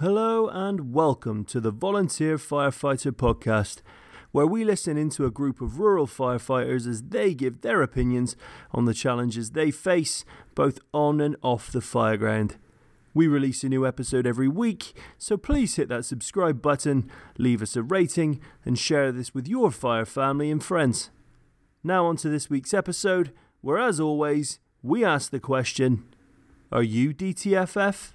Hello and welcome to the Volunteer Firefighter Podcast, where we listen into a group of rural firefighters as they give their opinions on the challenges they face, both on and off the fireground. We release a new episode every week, so please hit that subscribe button, leave us a rating, and share this with your fire family and friends. Now, on to this week's episode, where, as always, we ask the question Are you DTFF?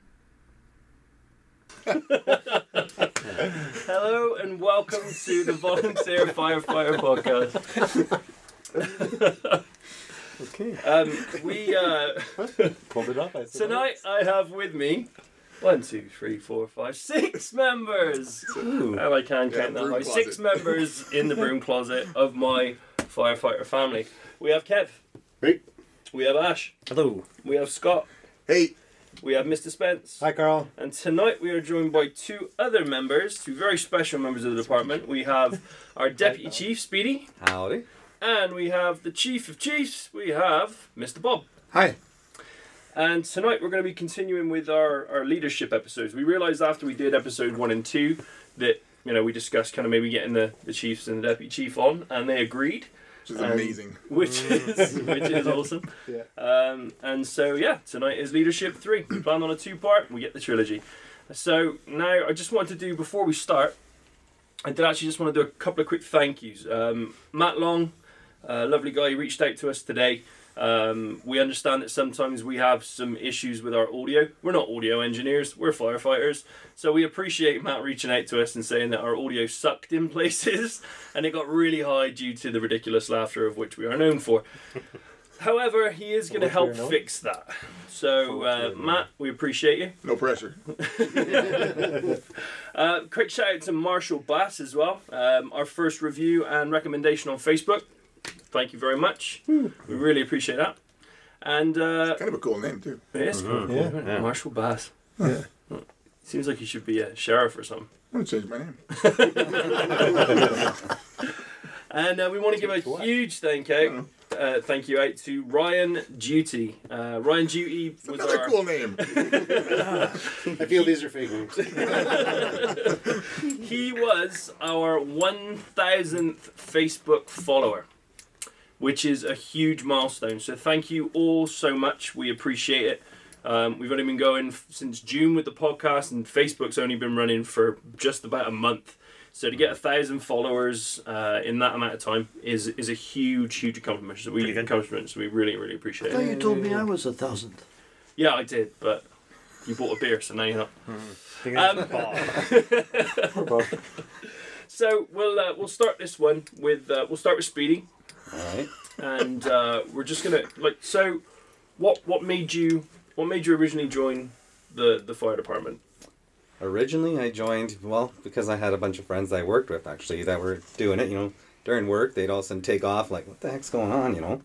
Hello and welcome to the Volunteer Firefighter Podcast. Okay. Um, we uh, Pulled it up. I tonight I have with me one, two, three, four, five, six members. Ooh. Oh, I can Yeah, count that. broom high. Six members in the broom closet of my firefighter family. We have Kev. Hey. We have Ash. Hello. We have Scott. Hey, We have Mr. Spence. Hi, Carl. And tonight we are joined by two other members, two very special members of the department. We have our Deputy Chief, Speedy, Howdy. and we have the Chief of Chiefs, we have Mr. Bob. hi. And tonight we're going to be continuing with our, our leadership episodes. We realised after we did episode one and two that, you know, we discussed kind of maybe getting the, the Chiefs and the Deputy Chief on, and they agreed, Which is Um, amazing. which is which is awesome. Yeah. Um, and so, yeah, tonight is Leadership 3. We plan on a two part, we get the trilogy. So now I just wanted to do, before we start, I did actually just want to do a couple of quick thank yous. Um, Matt Long, uh, lovely guy, he reached out to us today. Um, we understand that sometimes we have some issues with our audio. We're not audio engineers, we're firefighters. So we appreciate Matt reaching out to us and saying that our audio sucked in places and it got really high due to the ridiculous laughter of which we are known for. However, he is going to help fix that. So, uh, Matt, we appreciate you. No pressure. Uh, quick shout out to Marshall Bass as well. Um, our first review and recommendation on Facebook. Thank you very much. We really appreciate that. And uh, Kind of a cool name too. it is cool, Yeah. isn't it? Yeah. Marshall Bass. Yeah. Seems like he should be a sheriff or something. I'm gonna change my name. And uh, we want to give a What? huge thank out. Uh, thank you out to Ryan Duty. Uh, Ryan Duty was Another our cool name. I feel these are fake names. he was our 1000th Facebook follower, which is a huge milestone. So thank you all so much. We appreciate it. Um, we've only been going f- since June with the podcast, and Facebook's only been running for just about a month. So to get a thousand followers uh, in that amount of time is is a huge, huge accomplishment. So we accomplishment. So we really, really appreciate I thought it. you told me I was a thousandth. Yeah, I did, but you bought a beer, so now you're not. Think Um, it's Bob. Poor Bob. So we'll uh, we'll start this one with uh, we'll start with Speedy. Alright. and uh, we're just gonna like so what what made you what made you originally join the the fire department Originally, I joined, well, because I had a bunch of friends I worked with, actually, that were doing it, you know. During work, they'd all of a sudden take off, like, what the heck's going on, you know?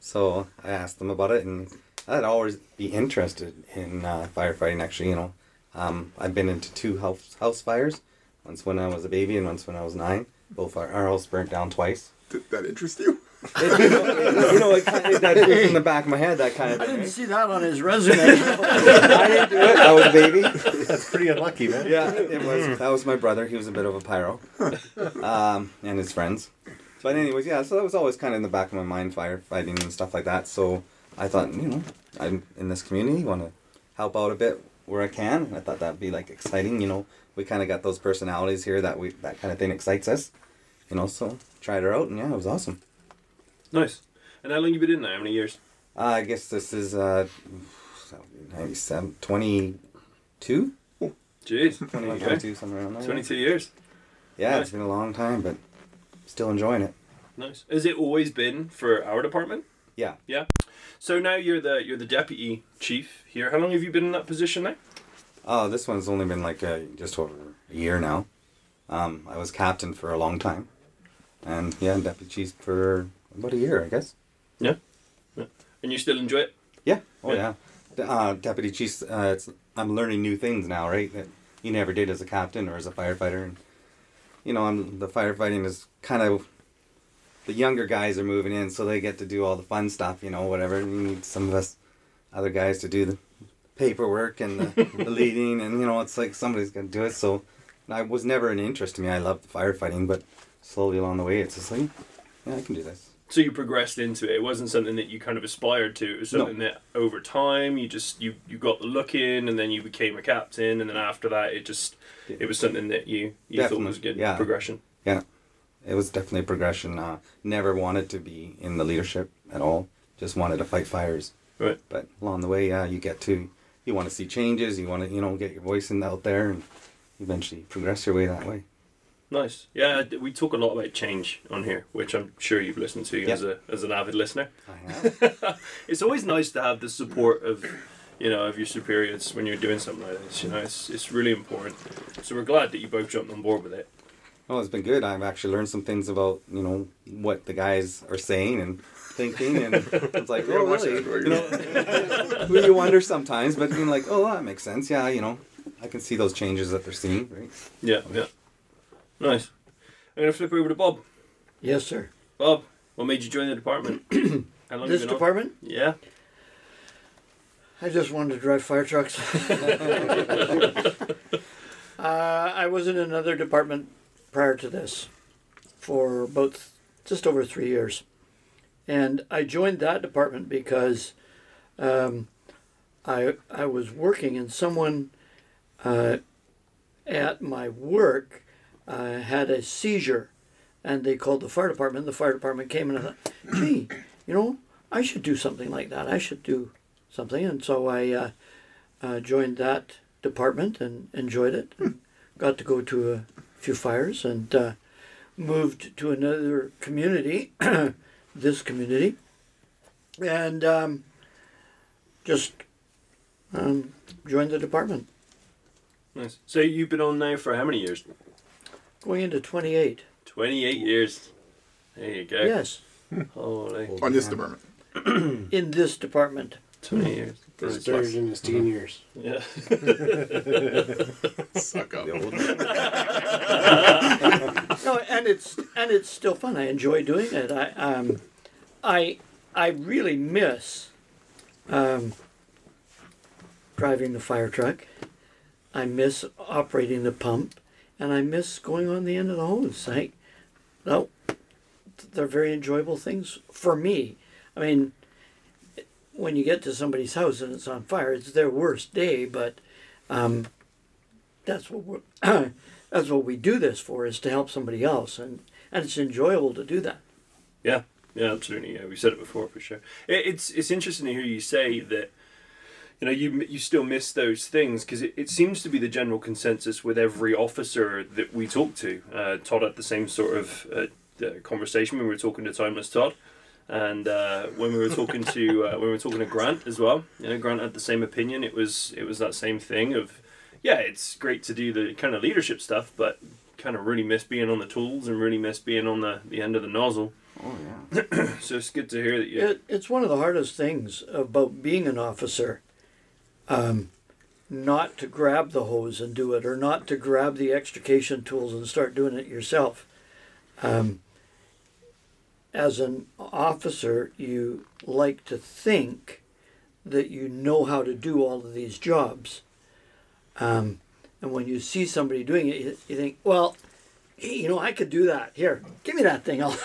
So I asked them about it, and I'd always be interested in uh, firefighting, actually, you know. Um, I've been into two house, house fires, once when I was a baby and once when I was nine. Both our, our house burnt down twice. Did that interest you? It, you know, you know, it kind of, that goes in the back of my head, that kind of thing. I thing. didn't see that on his resume. I didn't do it. I was a baby. That's pretty unlucky, man. Yeah, it was. That was my brother. He was a bit of a pyro, um, and his friends. But anyways, yeah. So that was always kind of in the back of my mind, firefighting and stuff like that. So I thought, you know, I'm in this community, want to help out a bit where I can. I thought that'd be like exciting. You know, we kind of got those personalities here that we that kind of thing excites us. You know, so tried her out, and yeah, it was awesome. Nice and how long you been in there how many years Uh, I guess this is uh, 97, 22? jeez 21, Okay. 22, somewhere around there. 22 years Yeah, it's been a long time, but still enjoying it. nice has it always been for our department Yeah. yeah so now you're the you're the deputy chief here how long have you been in that position now Oh, this one's only been like uh, just over a year now. Um, I was captain for a long time, and yeah, deputy chief for about a year, I guess. Yeah. yeah. And you still enjoy it Yeah. Oh Yeah. yeah. Uh, deputy chief. Uh, it's I'm learning new things now, right? That you never did as a captain or as a firefighter, and you know, I'm the firefighting is kind of the younger guys are moving in, so they get to do all the fun stuff, you know, whatever. You need some of us other guys to do the paperwork and the, the leading, and you know, it's like somebody's gonna do it. So, I was never an interest to me. I loved firefighting, but slowly along the way, it's just like, yeah, I can do this. So you progressed into it. It wasn't something that you kind of aspired to. It was No. something that over time you just you you got the look in, and then you became a captain, and then after that it just it was something that you you thought was Definitely, good yeah. progression. Yeah, it was definitely a progression. Uh, never wanted to be in the leadership at all. Just wanted to fight fires. Right. But along the way, yeah, you get to you want to see changes. You want to you know get your voice in out there and eventually progress your way that way. Nice. Yeah, we talk a lot about change on here, which I'm sure you've listened to Yeah. as a as an avid listener. I have. It's always nice to have the support of you know of your superiors when you're doing something like this. You know, it's it's really important. So we're glad that you both jumped on board with it. Oh, it's been good. I've actually learned some things about you know what the guys are saying and thinking, and it's like, oh, really? You know, you wonder sometimes, but you're like, oh, that makes sense. Yeah, you know, I can see those changes that they're seeing. Right? Yeah, yeah. Nice. I'm gonna flip over to Bob. Yes, sir. Bob, what made you join the department? How long This been on? department, Yeah. I just wanted to drive fire trucks. uh, I was in another department prior to this for about just over three years. And I joined that department because um, I, I was working and someone uh, at my work uh, had a seizure and they called the fire department. The fire department came and I thought, gee, you know, I should do something like that. I should do something. And so I uh, uh, joined that department and enjoyed it. And got to go to a few fires and uh, moved to another community, this community, and um, just um, joined the department. Nice. So you've been on now for how many years? Going into 28. 28 years. There you go. Yes, Holy. On this department. in this department. 20 years. First started in his teen years. Yeah. Suck up. no, and it's and it's still fun. I enjoy doing it. I um, I I really miss um, driving the fire truck. I miss operating the pump, and I miss going on the end of the hose. I no, they're very enjoyable things for me. I mean, when you get to somebody's house and it's on fire, it's their worst day. But um, that's what we're that's what we do this for is to help somebody else and and it's enjoyable to do that Yeah, yeah, absolutely. Yeah, we said it before for sure. It, it's it's interesting to hear you say that. You know, you you still miss those things because it, it seems to be the general consensus with every officer that we talk to. Uh, Todd had the same sort of uh, conversation when we were talking to Timeless Todd, and uh, when we were talking to uh, when we were talking to Grant as well. You know, Grant had the same opinion. It was it was that same thing of, yeah, it's great to do the kind of leadership stuff, but kind of really miss being on the tools and really miss being on the, the end of the nozzle. Oh yeah. So it's good to hear that you. it, it's one of the hardest things about being an officer um, not to grab the hose and do it or not to grab the extrication tools and start doing it yourself. Um, as an officer you like to think that you know how to do all of these jobs. Um, and when you see somebody doing it you, think well hey, you know i could do that. Here give me that thing. I'll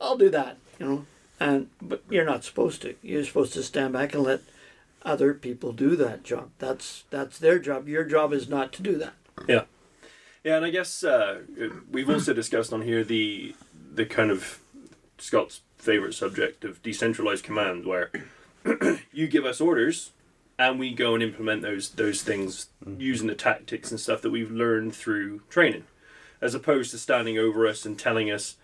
i'll do that you know? And but you're not supposed to. You're supposed to stand back and let other people do that job. That's that's their job. Your job is not to do that. Yeah, yeah, and I guess uh, we've also discussed on here the the kind of Scott's favorite subject of decentralized command, where you give us orders and we go and implement those those things using the tactics and stuff that we've learned through training, as opposed to standing over us and telling us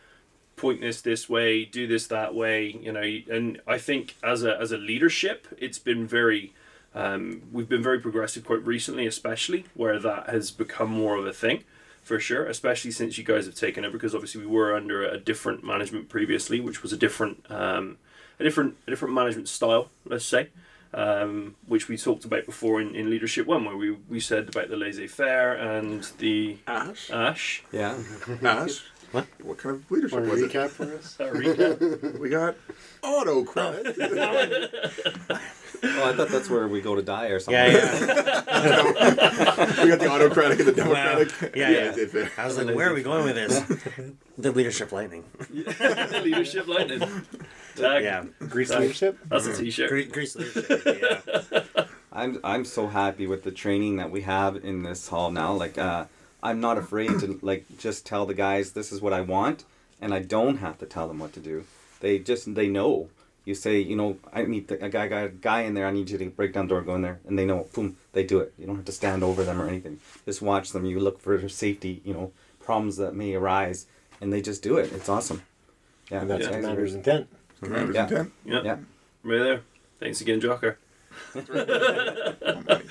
point this this way, do this that way, you know. And I think as a as a leadership, it's been very um, we've been very progressive quite recently, especially where that has become more of a thing, for sure. Especially since you guys have taken over, because obviously we were under a different management previously, which was a different, um, a different, a different management style, let's say, um, which we talked about before in, in leadership one, where we, we said about the laissez faire and the Ash? ash. Yeah. Ash? What What kind of leadership Want to was it? recap for us? A recap. We got autocrat. Oh, I thought that's where we go to die or something. Yeah, yeah. we got the autocratic and the Wow. democratic. Yeah, yeah. they fit. I was like, where are we going with this? the leadership lightning. The leadership lightning. Tag. Yeah. Grease Tag. leadership? That's a t-shirt. Gre- Greece leadership. Yeah. I'm I'm so happy with the training that we have in this hall now. Like uh, I'm not afraid to like just tell the guys this is what I want, and I don't have to tell them what to do. They just they know. You say you know I need the, a guy guy guy in there. I need you to break down the door, go in there, and they know. Boom, they do it. You don't have to stand over them or anything. Just watch them. You look for safety. You know problems that may arise, and they just do it. It's awesome. Yeah, And that's guys are- commander's intent. Commander's Yeah. intent. Yeah. Yeah. Right there. Thanks again, Jocko.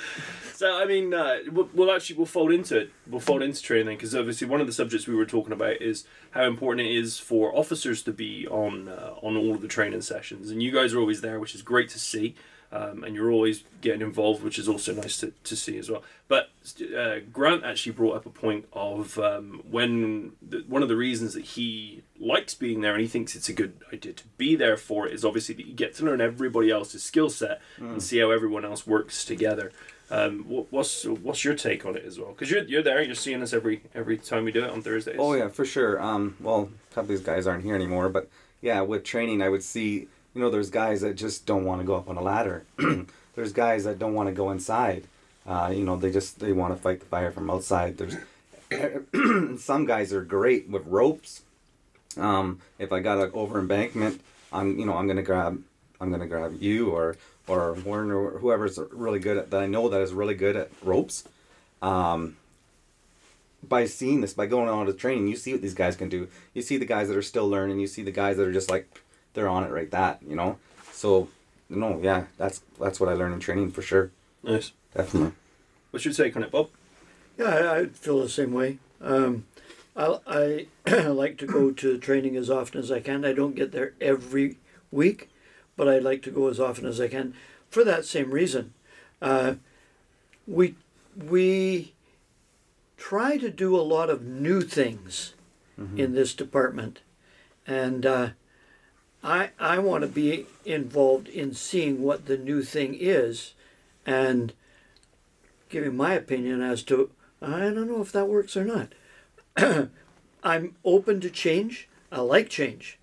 so I mean, uh, we'll, we'll actually we'll fold into it. We'll fold into training because obviously one of the subjects we were talking about is how important it is for officers to be on uh, on all of the training sessions, and you guys are always there, which is great to see. Um, and you're always getting involved, which is also nice to, to see as well. But uh, Grant actually brought up a point of um, when the, one of the reasons that he likes being there and he thinks it's a good idea to be there for it is obviously that you get to learn everybody else's skill set and see how everyone else works together. Um, what, what's what's your take on it as well? Because you're you're there, you're seeing us every every time we do it on Thursdays. Oh yeah, for sure. Um, well, a couple of these guys aren't here anymore, but yeah, with training, I would see. You know, there's guys that just don't want to go up on a ladder. there's guys that don't want to go inside. Uh, you know, they just they want to fight the fire from outside. There's some guys are great with ropes. Um, if I got an over embankment, I'm you know I'm gonna grab I'm gonna grab you or or Warren or whoever's really good at that I know that is really good at ropes. Um, by seeing this, by going on to training, you see what these guys can do. You see the guys that are still learning. You see the guys that are just like they're on it right that you know. So no, yeah, that's that's what I learned in training for sure, nice. definitely. What your take on it, Bob? Yeah, I, I feel the same way. Um, I, I like to go to training as often as I can. I don't get there every week, but I like to go as often as I can for that same reason. Uh, we we try to do a lot of new things in this department, and uh, I I want to be involved in seeing what the new thing is, and giving my opinion as to I don't know if that works or not. I'm open to change. I like change,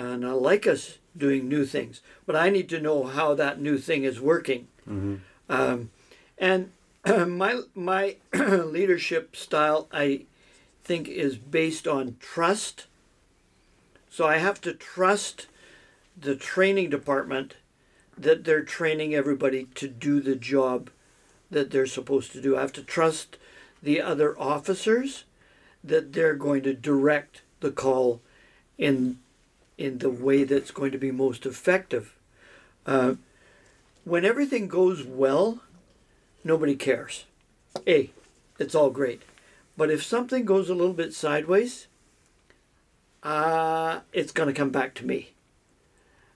and I like us doing new things. But I need to know how that new thing is working. Um, and my my leadership style, I think, is based on trust. So I have to trust the training department that they're training everybody to do the job that they're supposed to do. I have to trust the other officers that they're going to direct the call in in the way that's going to be most effective. Uh, when everything goes well, nobody cares. A, it's all great. But if something goes a little bit sideways, uh, it's going to come back to me.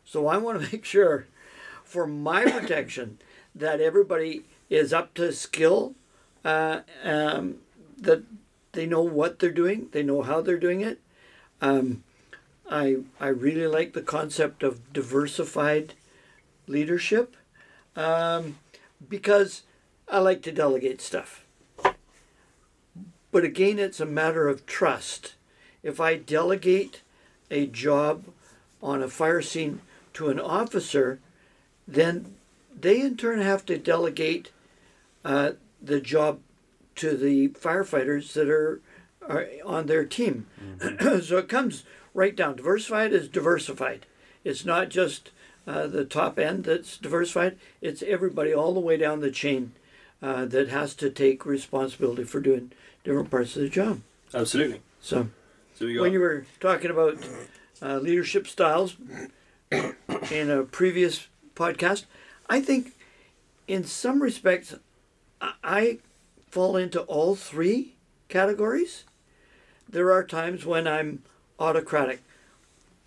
So I want to make sure, for my protection, that everybody is up to skill, uh, um, that they know what they're doing, they know how they're doing it. Um, I I really like the concept of diversified leadership, um, because I like to delegate stuff. But again, it's a matter of trust. If I delegate a job on a fire scene to an officer, then they in turn have to delegate uh, the job to the firefighters that are, are on their team. so it comes right down. Diversified is diversified. It's not just uh, the top end that's diversified. It's everybody all the way down the chain uh, that has to take responsibility for doing different parts of the job. Absolutely. So So when you were talking about uh, leadership styles in a previous podcast, I think in some respects I fall into all three categories. There are times when I'm autocratic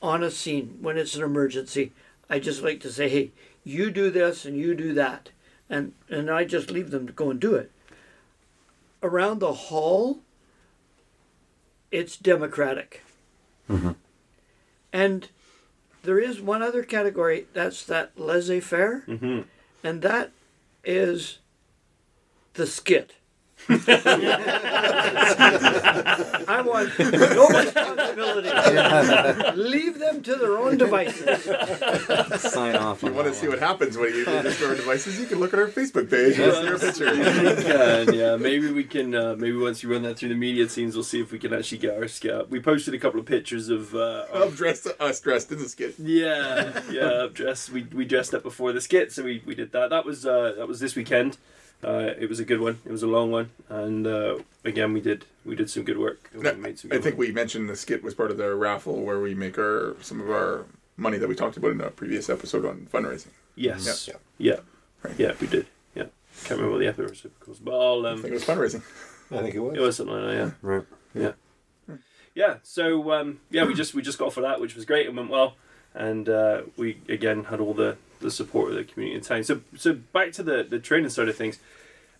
on a scene when it's an emergency. I just like to say, "Hey, you do this and you do that," and and I just leave them to go and do it. Around the hall, it's democratic. And there is one other category that's that laissez faire, Mm-hmm. and that is the skit. I want no responsibility. Leave them to their own devices. Sign off. You on want to that see one. what happens when you destroy our devices, you can look at our Facebook page and see our picture. we can, yeah. Maybe we can. Uh, maybe once you run that through the media scenes, we'll see if we can actually get our skit. We posted a couple of pictures of. Uh, Of dressed, us dressed in the skit. yeah, yeah. Dress. We, we dressed up before the skit, so we, we did that. That was uh, that was this weekend. Uh, it was a good one. It was a long one, and uh, again we did we did some good work. We No, made some I think work. we mentioned the skit was part of the raffle where we make our some of our money that we talked about in a previous episode on fundraising. Yes. Yeah. Yeah. Right. Yeah, we did. Yeah. Can't remember what the episode was called, but I'll, I um, think it was fundraising. I think it was. it was something like that. Yeah. Right. Yeah. Yeah. So um, yeah, we just we just got for that, which was great and went well, and uh, we again had all the, the support of the community in town. So so back to the the training side of things.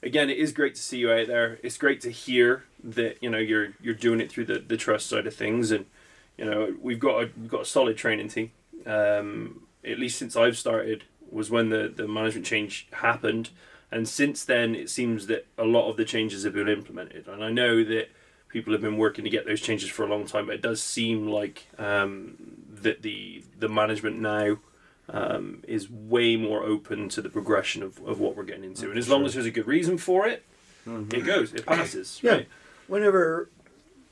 Again, it is great to see you out there. It's great to hear that you know you're you're doing it through the, the trust side of things, and you know we've got a we've got a solid training team. Um, at least since I've started was when the the management change happened, and since then it seems that a lot of the changes have been implemented. And I know that people have been working to get those changes for a long time, but it does seem like um, that the the management now um, is way more open to the progression of, of what we're getting into. And as long as there's a good reason for it, it goes, it passes. Yeah. Right? Whenever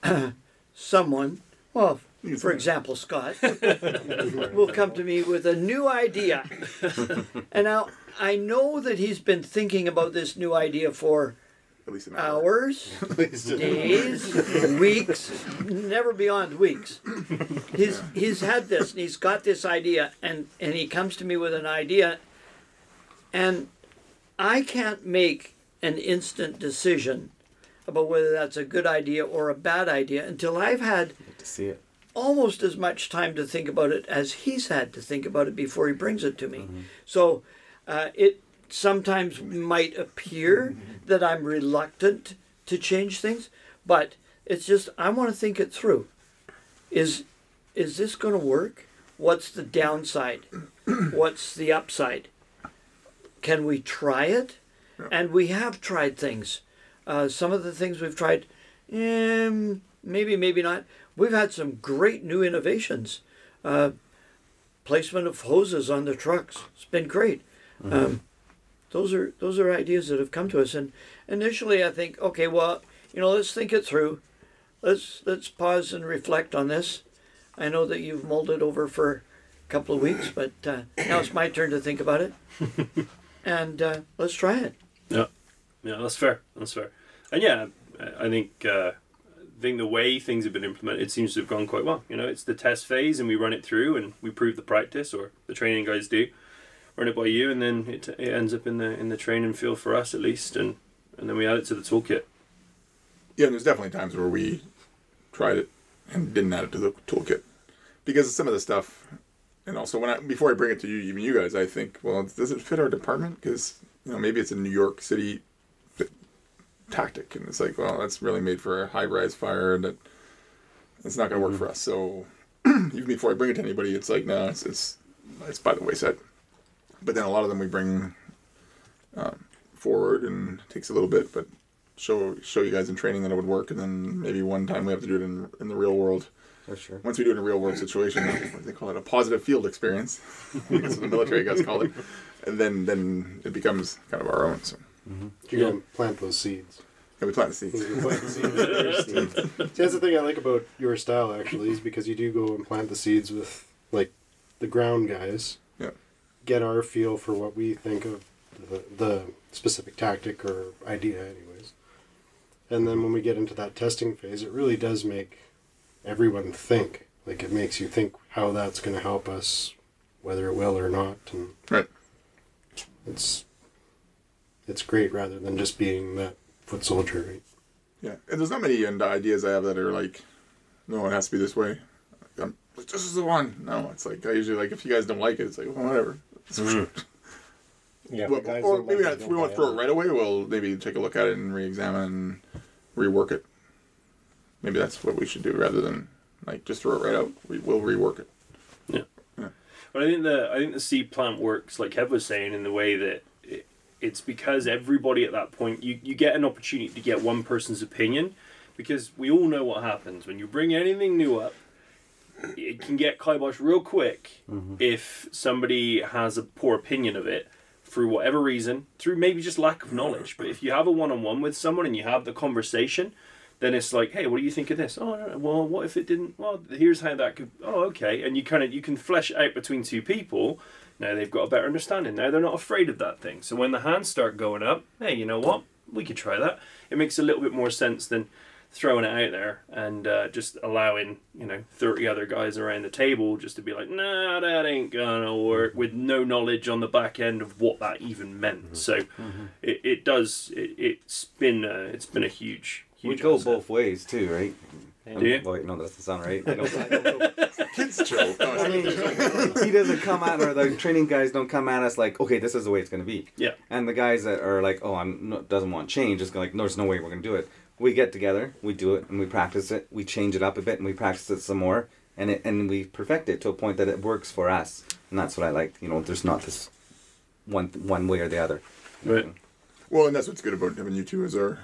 someone, well, for example, Scott, will come to me with a new idea. and now I know that he's been thinking about this new idea for At least an hour. hours, days, weeks, never beyond weeks. He's he's had this and he's got this idea and and he comes to me with an idea and I can't make an instant decision about whether that's a good idea or a bad idea until I've had to see it. almost as much time to think about it as he's had to think about it before he brings it to me. So uh, it sometimes might appear that I'm reluctant to change things, but it's just I want to think it through. Is is this going to work? What's the downside? What's the upside? Can we try it? And we have tried things. Uh, some of the things we've tried, um, maybe, maybe not. We've had some great new innovations. Uh, placement of hoses on the trucks. It's been great. Um, those are those are ideas that have come to us. And initially, I think, okay, well, you know, let's think it through. Let's let's pause and reflect on this. I know that you've mulled it over for a couple of weeks, but uh, now it's my turn to think about it. and uh, let's try it. Yeah, yeah, that's fair. That's fair. And yeah, I think uh, I think the way things have been implemented it seems to have gone quite well. You know, it's the test phase, and we run it through, and we prove the practice, or the training guys do, run it by you, and then it, it ends up in the in the training field for us at least, and and then we add it to the toolkit. Yeah, there's definitely times where we tried it and didn't add it to the toolkit because some of the stuff, and also when I before I bring it to you, even you guys, I think, well, does it fit our department? Because you know maybe it's a New York City fit- tactic, and it's like, well, that's really made for a high rise fire, and that it's not going to work mm-hmm. for us. So even before I bring it to anybody, it's like, no, it's it's it's by the wayside. But then a lot of them we bring um, forward, and it takes a little bit, but show show you guys in training that it would work, and then maybe one time we have to do it in in the real world. For sure. Once we do it in a real world situation, what do they call it a positive field experience. I guess the military guys call it, and then then it becomes kind of our own. So You gotta plant those seeds. yeah, we plant the seeds. You plant the seeds first. See, that's the thing I like about your style actually is because you do go and plant the seeds with like the ground guys. Yeah. Get our feel for what we think of the, the specific tactic or idea, anyways. And then when we get into that testing phase, it really does make everyone think. Like it makes you think how that's going to help us, whether it will or not, and Right. it's it's great rather than just being that foot soldier. Right? Yeah, and there's not many and ideas I have that are like, no, it has to be this way. I'm, this is the one. No, it's like I usually like if you guys don't like it, it's like well, whatever. Yeah, Well, or maybe not, if we want to throw it right away, we'll maybe take a look at it and re-examine, and rework it. Maybe that's what we should do rather than Like just throw it right out. We will rework it. Yeah. But I think the I think the seed plant works like Kev was saying in the way that it, it's because everybody at that point you, you get an opportunity to get one person's opinion because we all know what happens when you bring anything new up. It can get kibosh real quick mm-hmm. if somebody has a poor opinion of it through whatever reason, through maybe just lack of knowledge. But if you have a one on one with someone and you have the conversation, then it's like, hey, what do you think of this? Oh, I don't know. well, what if it didn't? Well, here's how that could. Oh, okay. And you kind of you can flesh out between two people. Now they've got a better understanding. Now they're not afraid of that thing. So when the hands start going up, hey, you know what? We could try that. It makes a little bit more sense than throwing it out there and uh, just allowing you know 30 other guys around the table just to be like nah that ain't gonna work with no knowledge on the back end of what that even meant so it, it does it, it's been uh, it's been a huge We huge go asset. both ways too, right? Do you? Wait, no, that doesn't sound right. I don't, I don't go Kids show. I mean, he doesn't come at or the training guys don't come at us like, okay, this is the way it's going to be. Yeah. And the guys that are like, oh, I'm no, doesn't want change, just go like, no, there's no way we're going to do it. We get together, we do it, and we practice it. We change it up a bit, and we practice it some more, and it and we perfect it to a point that it works for us. And that's what I like. You know, there's not this one one way or the other. Right. Well, and that's what's good about having you two as our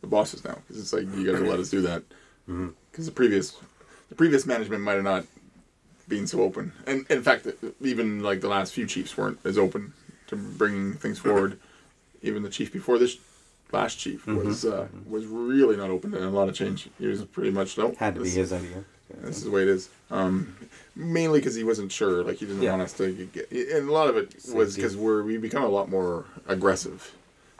the bosses now, because it's like you guys will let us do that. Mm-hmm. Because the previous, the previous management might have not been so open, and in fact, even like the last few chiefs weren't as open to bringing things forward. even the chief before this last chief was uh, was really not open to a lot of change. He was pretty much no. Had to be his idea. this is the way it is. Um, mainly because he wasn't sure. Like he didn't Yeah. want us to get. And a lot of it was because we're we become a lot more aggressive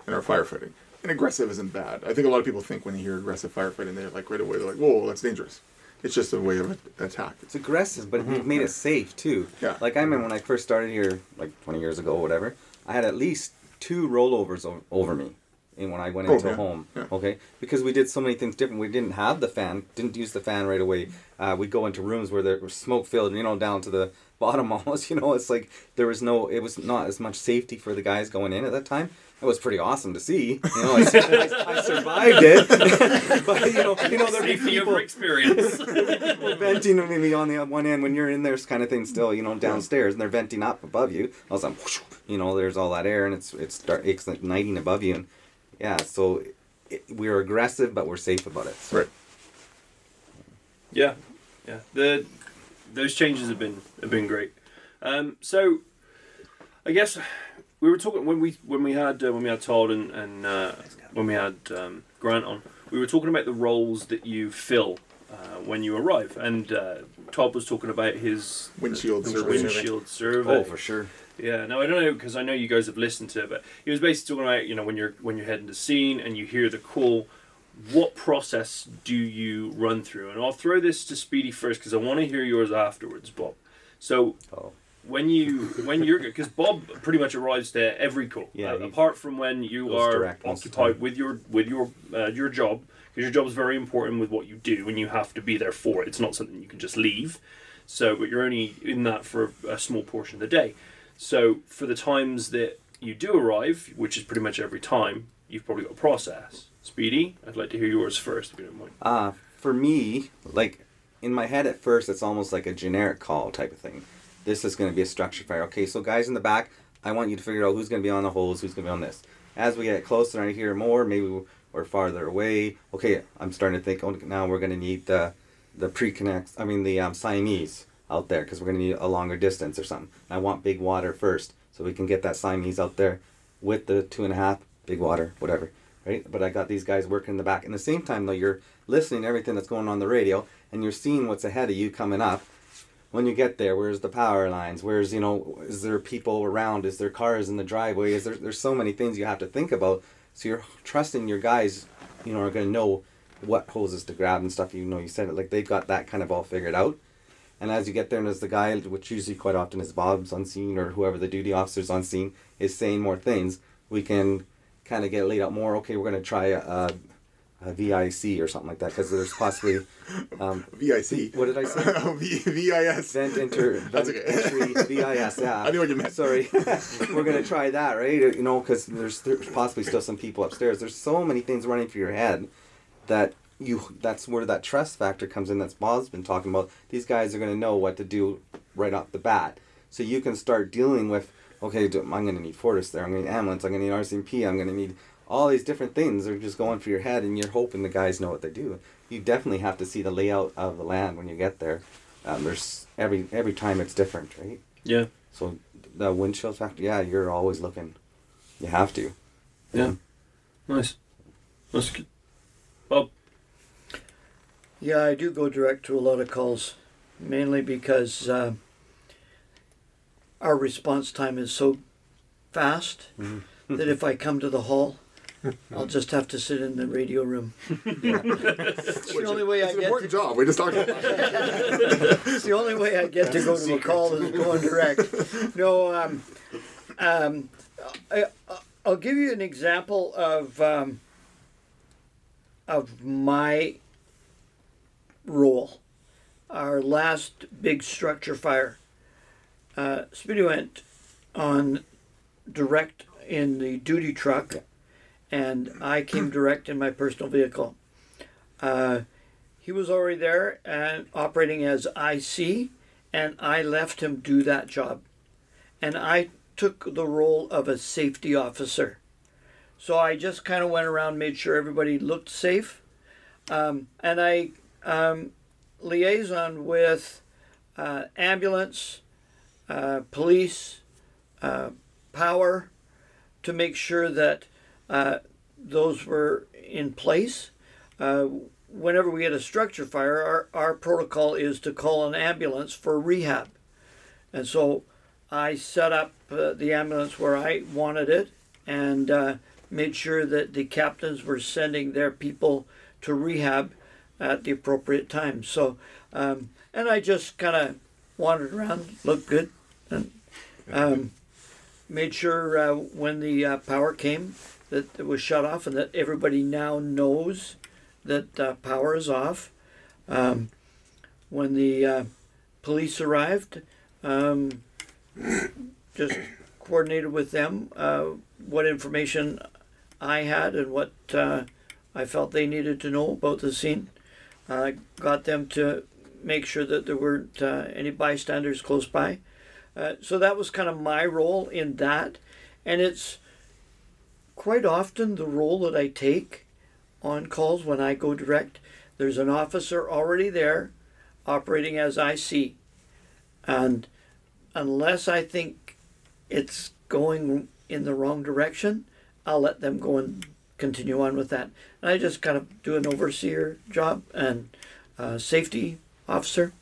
in our firefighting. And aggressive isn't bad. I think a lot of people think when they hear aggressive firefighting, they're like right away they're like, "Whoa, that's dangerous." It's just a way of a- attack. It's aggressive, but we've made it safe too. Yeah. Like I remember when I first started here, like 20 years ago, or whatever. I had at least two rollovers over me, and when I went Oh, into yeah. a home, Yeah. okay, because we did so many things different. We didn't have the fan, didn't use the fan right away. Uh, we'd go into rooms where there was smoke filled, you know, down to the bottom almost. You know, it's like there was no, it was not as much safety for the guys going in at that time. It was pretty awesome to see. You know, I, I, I survived it, but you know, you know, there were Safety people over experience. venting maybe on the one end when you're in there's kind of thing still you know downstairs and they're venting up above you all of a sudden you know there's all that air and it's it's start it's igniting above you and yeah so it, we're aggressive but we're safe about it so. Right. Yeah, yeah. The those changes have been have been great. Um, so, I guess we were talking when we when we had uh, when we had Todd and and uh, when we had um, Grant on. We were talking about the roles that you fill uh, when you arrive, and uh, Todd was talking about his Windshield the survey. windshield survey. oh for sure Yeah, no, I don't know because I know you guys have listened to it, but he was basically talking about you know when you're when you're heading to scene and you hear the call, what process do you run through? And I'll throw this to Speedy first because I want to hear yours afterwards, Bob. So oh when you when you're because Bob pretty much arrives to every call, Yeah, uh, apart from when you are direct most of the occupied with your with your uh, your job because your job is very important with what you do and you have to be there for it. It's not something you can just leave. So, but you're only in that for a small portion of the day. So, for the times that you do arrive, which is pretty much every time, you've probably got a process. Speedy, I'd like to hear yours first, if you don't mind. uh for me like in my head at first it's almost like a generic call type of thing this is going to be a structure fire okay so guys in the back i want you to figure out who's going to be on the holes, who's going to be on this as we get closer and i hear more maybe we're farther away okay i'm starting to think oh now we're going to need the the pre-connects i mean the um, siamese out there because we're going to need a longer distance or something. I want big water first so we can get that siamese out there with the two and a half big water whatever right? But i got these guys working in the back. And the same time though you're listening to everything that's going on the radio and you're seeing what's ahead of you coming up. When you get there where's the power lines? Where's you know is there people around? Is there cars in the driveway? Is there there's so many things you have to think about. So you're trusting your guys you know are going to know what hoses to grab and stuff. You know you said it like they've got that kind of all figured out and as you get there and as the guy which usually quite often is bob's on scene or whoever the duty officer's on scene is saying more things we can kind of get laid out more okay we're going to try a, a, vic or something like that because there's possibly um, VIC. what did i say Oh, v- VES. Vent enter, vent That's okay. entry, VES, yeah. I knew what you meant. Sorry, we're gonna try that, right? You know, because there's, there's possibly still some people upstairs. There's so many things running through your head that you that's where that trust factor comes in. That's Bob's been talking about. These guys are going to know what to do right off the bat, so you can start dealing with. Okay, I'm going to need Fortis there. I'm going to need ambulance. I'm going to need RCMP. I'm going to need all these different things. They're just going through your head, and you're hoping the guys know what they do. You definitely have to see the layout of the land when you get there. Um, there's every every time it's different, right? Yeah. So the windshield factor, yeah, you're always looking. You have to. Yeah. Nice. That's good. Bob. Yeah, I do go direct to a lot of calls, mainly because uh, our response time is so fast that if I come to the hall, I'll just have to sit in the radio room. It's the only way I an get important to, job. We just talked about it's the only way I get to go to a call is going direct. No, um, um, I, I'll give you an example of um, of my role. Our last big structure fire, uh, Speedy went on direct in the duty truck, and I came direct in my personal vehicle. Uh, he was already there and operating as IC, and I left him do that job. And I took the role of a safety officer. So I just kind of went around, made sure everybody looked safe, um, and I um, liaison with uh, ambulance, uh, police, uh, power, to make sure that uh, those were in place. Uh, whenever we get a structure fire, our, our protocol is to call an ambulance for rehab. And so I set up uh, the ambulance where I wanted it and made sure that the captains were sending their people to rehab at the appropriate time. So, um, and I just kind of wandered around, looked good, and um, made sure uh, when the uh, power came that it was shut off and that everybody now knows that uh, power is off. Um, when the uh, police arrived, um, just coordinated with them uh, what information I had and what uh, I felt they needed to know about the scene. I got them to make sure that there weren't uh, any bystanders close by. Uh, so that was kind of my role in that. And it's quite often the role that I take on calls when I go direct. There's an officer already there operating as IC. And unless I think it's going in the wrong direction, I'll let them go and continue on with that. And I just kind of do an overseer job and uh, safety officer.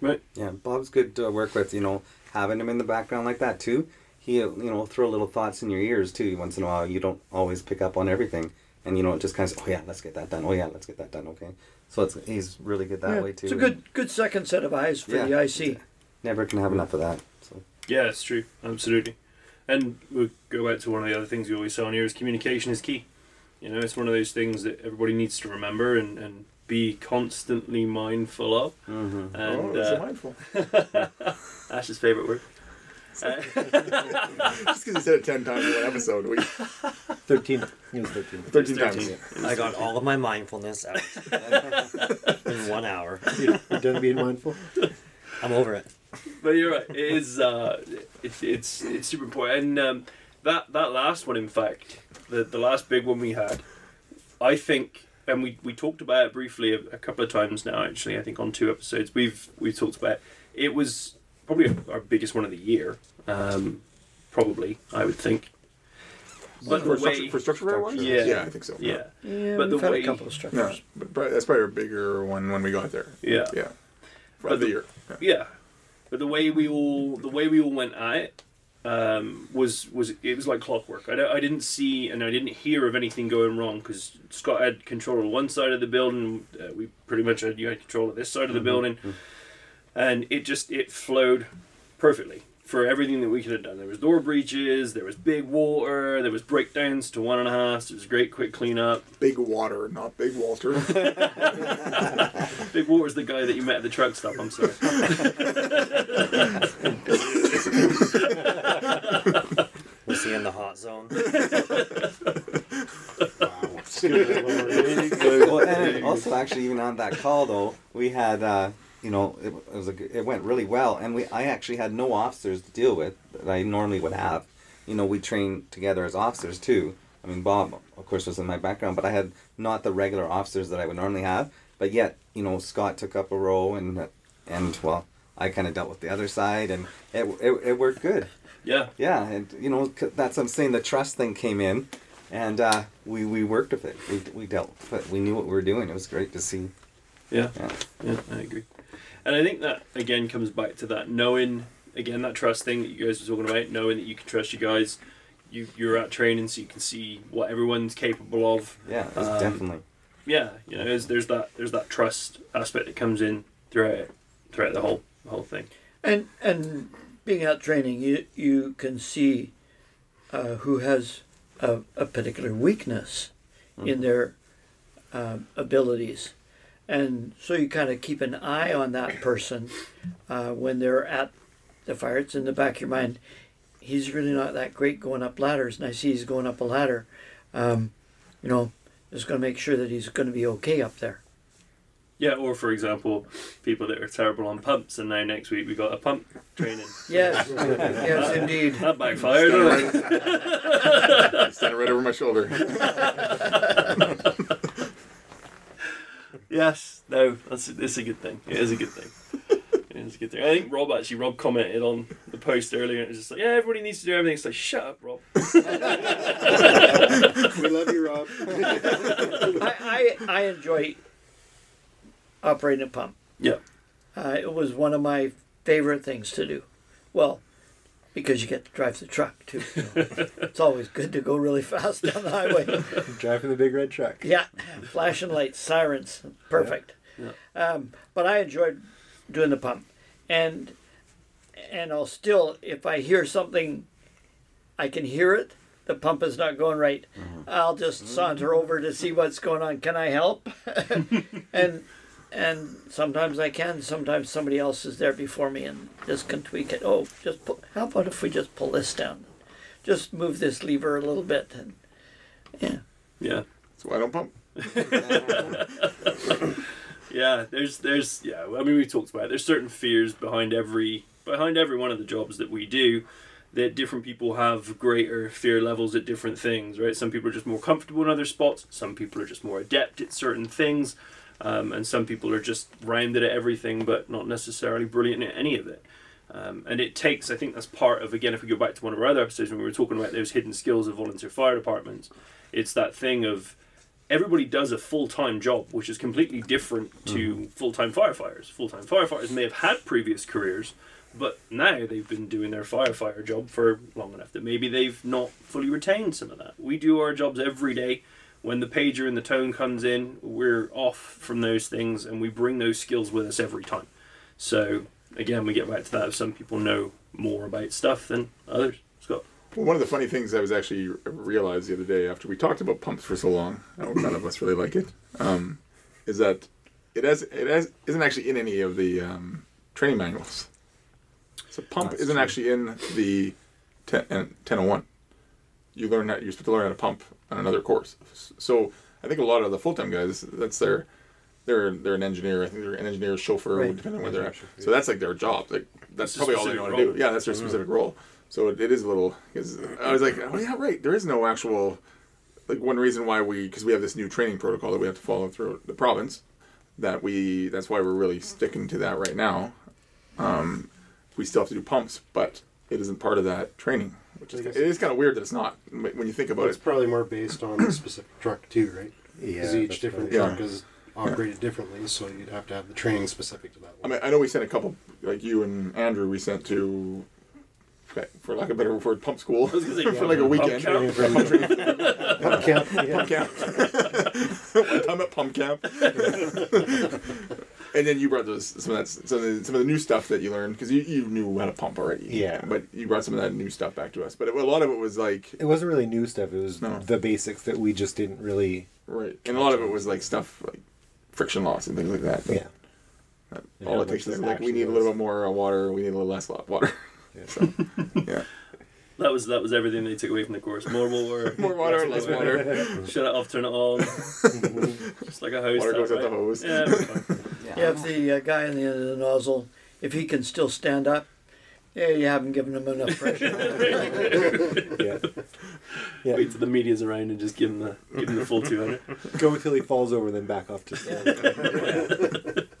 Right. Yeah, Bob's good to work with. You know, having him in the background like that too. He, you know, throw little thoughts in your ears too. Once in a while, you don't always pick up on everything, and you know, it just kind of, oh yeah, let's get that done. Oh yeah, let's get that done. Okay, so it's he's really good that Yeah, way too. It's a good good second set of eyes for Yeah. the IC. Never can have enough of that. So Yeah, it's true. Absolutely. And we'll go back to one of the other things we always say on here is communication is key. You know, it's one of those things that everybody needs to remember and, and be constantly mindful of. mm-hmm. And oh, so uh, mindful. Ash's favourite word. Uh, Just because you said it 10 times in one episode. We, 13. It was 13. 13 13. times. I got all of my mindfulness out in one hour. You're done being mindful. I'm over it. But you're right. It is. Uh, it, it's it's super important. And um, that that last one, in fact, the the last big one we had, I think, and we, we talked about it briefly a, a couple of times now. Actually, I think on two episodes we've we've talked about it. It was probably our biggest one of the year. Um, probably, I would think. But for, the way, structure, for structure fire ones? Yeah. Yeah, I think so. yeah, Yeah, But the we've had way- a couple of Yeah, structures. but probably, that's probably a bigger one when we got there. yeah. Yeah. For the the- year. Yeah. Yeah, but the way we all the way we all went at it um, was was it was like clockwork. I, I didn't see and I didn't hear of anything going wrong because Scott had control of one side of the building. Uh, we pretty much had you had control of this side of the building, and it just it flowed perfectly for everything that we could have done. There was door breaches, there was big water, there was breakdowns to one and a half. So it was a great quick cleanup. Big water, not Big Walter. Big water's the guy that you met at the truck stop. I'm sorry. Was he in the hot zone? well, and also actually even on that call though, we had uh, you know it, it was a, it went really well, and we I actually had no officers to deal with that I normally would have. You know, we trained together as officers too. I mean, Bob, of course, was in my background, but I had not the regular officers that I would normally have. But yet, you know, Scott took up a role, and and well, I kind of dealt with the other side, and it, it, it worked good. Yeah. Yeah, and you know that's what I'm saying. The trust thing came in, and uh, we we worked with it. We we dealt with it. We knew what we were doing. It was great to see. Yeah. Yeah. Yeah, I agree. And I think that again comes back to that knowing again that trust thing that you guys were talking about, knowing that you can trust you guys. You you're at training so you can see what everyone's capable of. Yeah, Um, definitely. Yeah, you know, there's, there's that there's that trust aspect that comes in throughout it, throughout the whole the whole thing. And and being out training, you you can see uh, who has a, a particular weakness in their um abilities, and so you kind of keep an eye on that person uh, when they're at the fire. It's in the back of your mind. He's really not that great going up ladders, and I see he's going up a ladder. Um, you know, just going to make sure that he's going to be okay up there. Yeah, or for example, people that are terrible on pumps, and now next week we got a pump training. Yes, yes, indeed. That backfired. didn't it? Standing right over my shoulder. yes, no, that's it's a good thing. It is a good thing. It is a good thing. I think Rob actually Rob commented on the post earlier. and It was just like, yeah, everybody needs to do everything. It's like, shut up, Rob. we love you, Rob. I, I, I enjoy operating a pump. Yeah. Uh, it was one of my favorite things to do. Well, because you get to drive the truck too. so it's always good to go really fast down the highway. Driving the big red truck. Yeah, flashing lights, sirens, perfect. Yeah. Um, but I enjoyed doing the pump, and and I'll still, if I hear something, I can hear it. The pump is not going right. I'll just saunter over to see what's going on. Can I help? and and sometimes I can. Sometimes somebody else is there before me and just can tweak it. Oh, just pull, how about if we just pull this down? Just move this lever a little bit, and yeah. Yeah. So I don't pump. Yeah, there's there's yeah. I mean, we talked about it. there's certain fears behind every behind every one of the jobs that we do. That different people have greater fear levels at different things, right? Some people are just more comfortable in other spots. Some people are just more adept at certain things, um, and some people are just rounded at everything, but not necessarily brilliant at any of it. Um, and it takes, I think that's part of, again, if we go back to one of our other episodes when we were talking about those hidden skills of volunteer fire departments, it's that thing of everybody does a full time job, which is completely different to full time firefighters. Full time firefighters may have had previous careers, but now they've been doing their firefighter job for long enough that maybe they've not fully retained some of that. We do our jobs every day. When the pager and the tone comes in, we're off from those things and we bring those skills with us every time. So, again, we get back to that. If some people know more about stuff than others. Scott. Well, one of the funny things I was actually realized the other day after we talked about pumps for so long, none of us really like it, um, is that it has it has isn't actually in any of the um, training manuals. So pump That's isn't true. actually in the 10, uh, 1001. You learn that you're supposed to learn how to pump on another course. So I think a lot of the full time guys, that's their they're they're an engineer. I think they're an engineer, chauffeur, Right. depending on where they're at. So that's like their job. Like that's probably all they how to do. Yeah, that's their specific role. So it, it is a little. Cause I was like, oh yeah, right. There is no actual. Like one reason why we, because we have this new training protocol that we have to follow through the province, that we. That's why we're really sticking to that right now. Um, we still have to do pumps, but it isn't part of that training, which is I it is kind of weird that it's not when you think about But it's it. probably more based on the specific truck too, right? Because Yeah, each different probably- truck is operated differently, so you'd have to have the training specific to that I mean, I know we sent a couple, like you and Andrew, we sent to, for lack of a better word, pump school was gonna for like a weekend. Pump training. Pump camp, yeah. pump camp. One time at pump camp. and then you brought those some of that some of the, some of the new stuff that you learned because you, you knew how to pump already. Yeah. But you brought some of that new stuff back to us. But it, a lot of it was like It wasn't really new stuff. It was No. the basics that we just didn't really. right, and a lot of it was like stuff like friction loss and things like that. Yeah. That- all how it takes is like we actually need a little bit more uh, water. We need a little less water. Yeah. So yeah. That was that was everything they took away from the course. More water. More water, less water. Shut it off, turn it on. Just like a hose. Water tap, goes out the hose. Yeah. Fine. Yeah, if the uh, guy on the end of the nozzle, if he can still stand up, yeah, you haven't given him enough pressure. Yeah. Yeah. Wait till the media's around and just give him the give him the full two hundred. Go until he falls over, then back off to stand.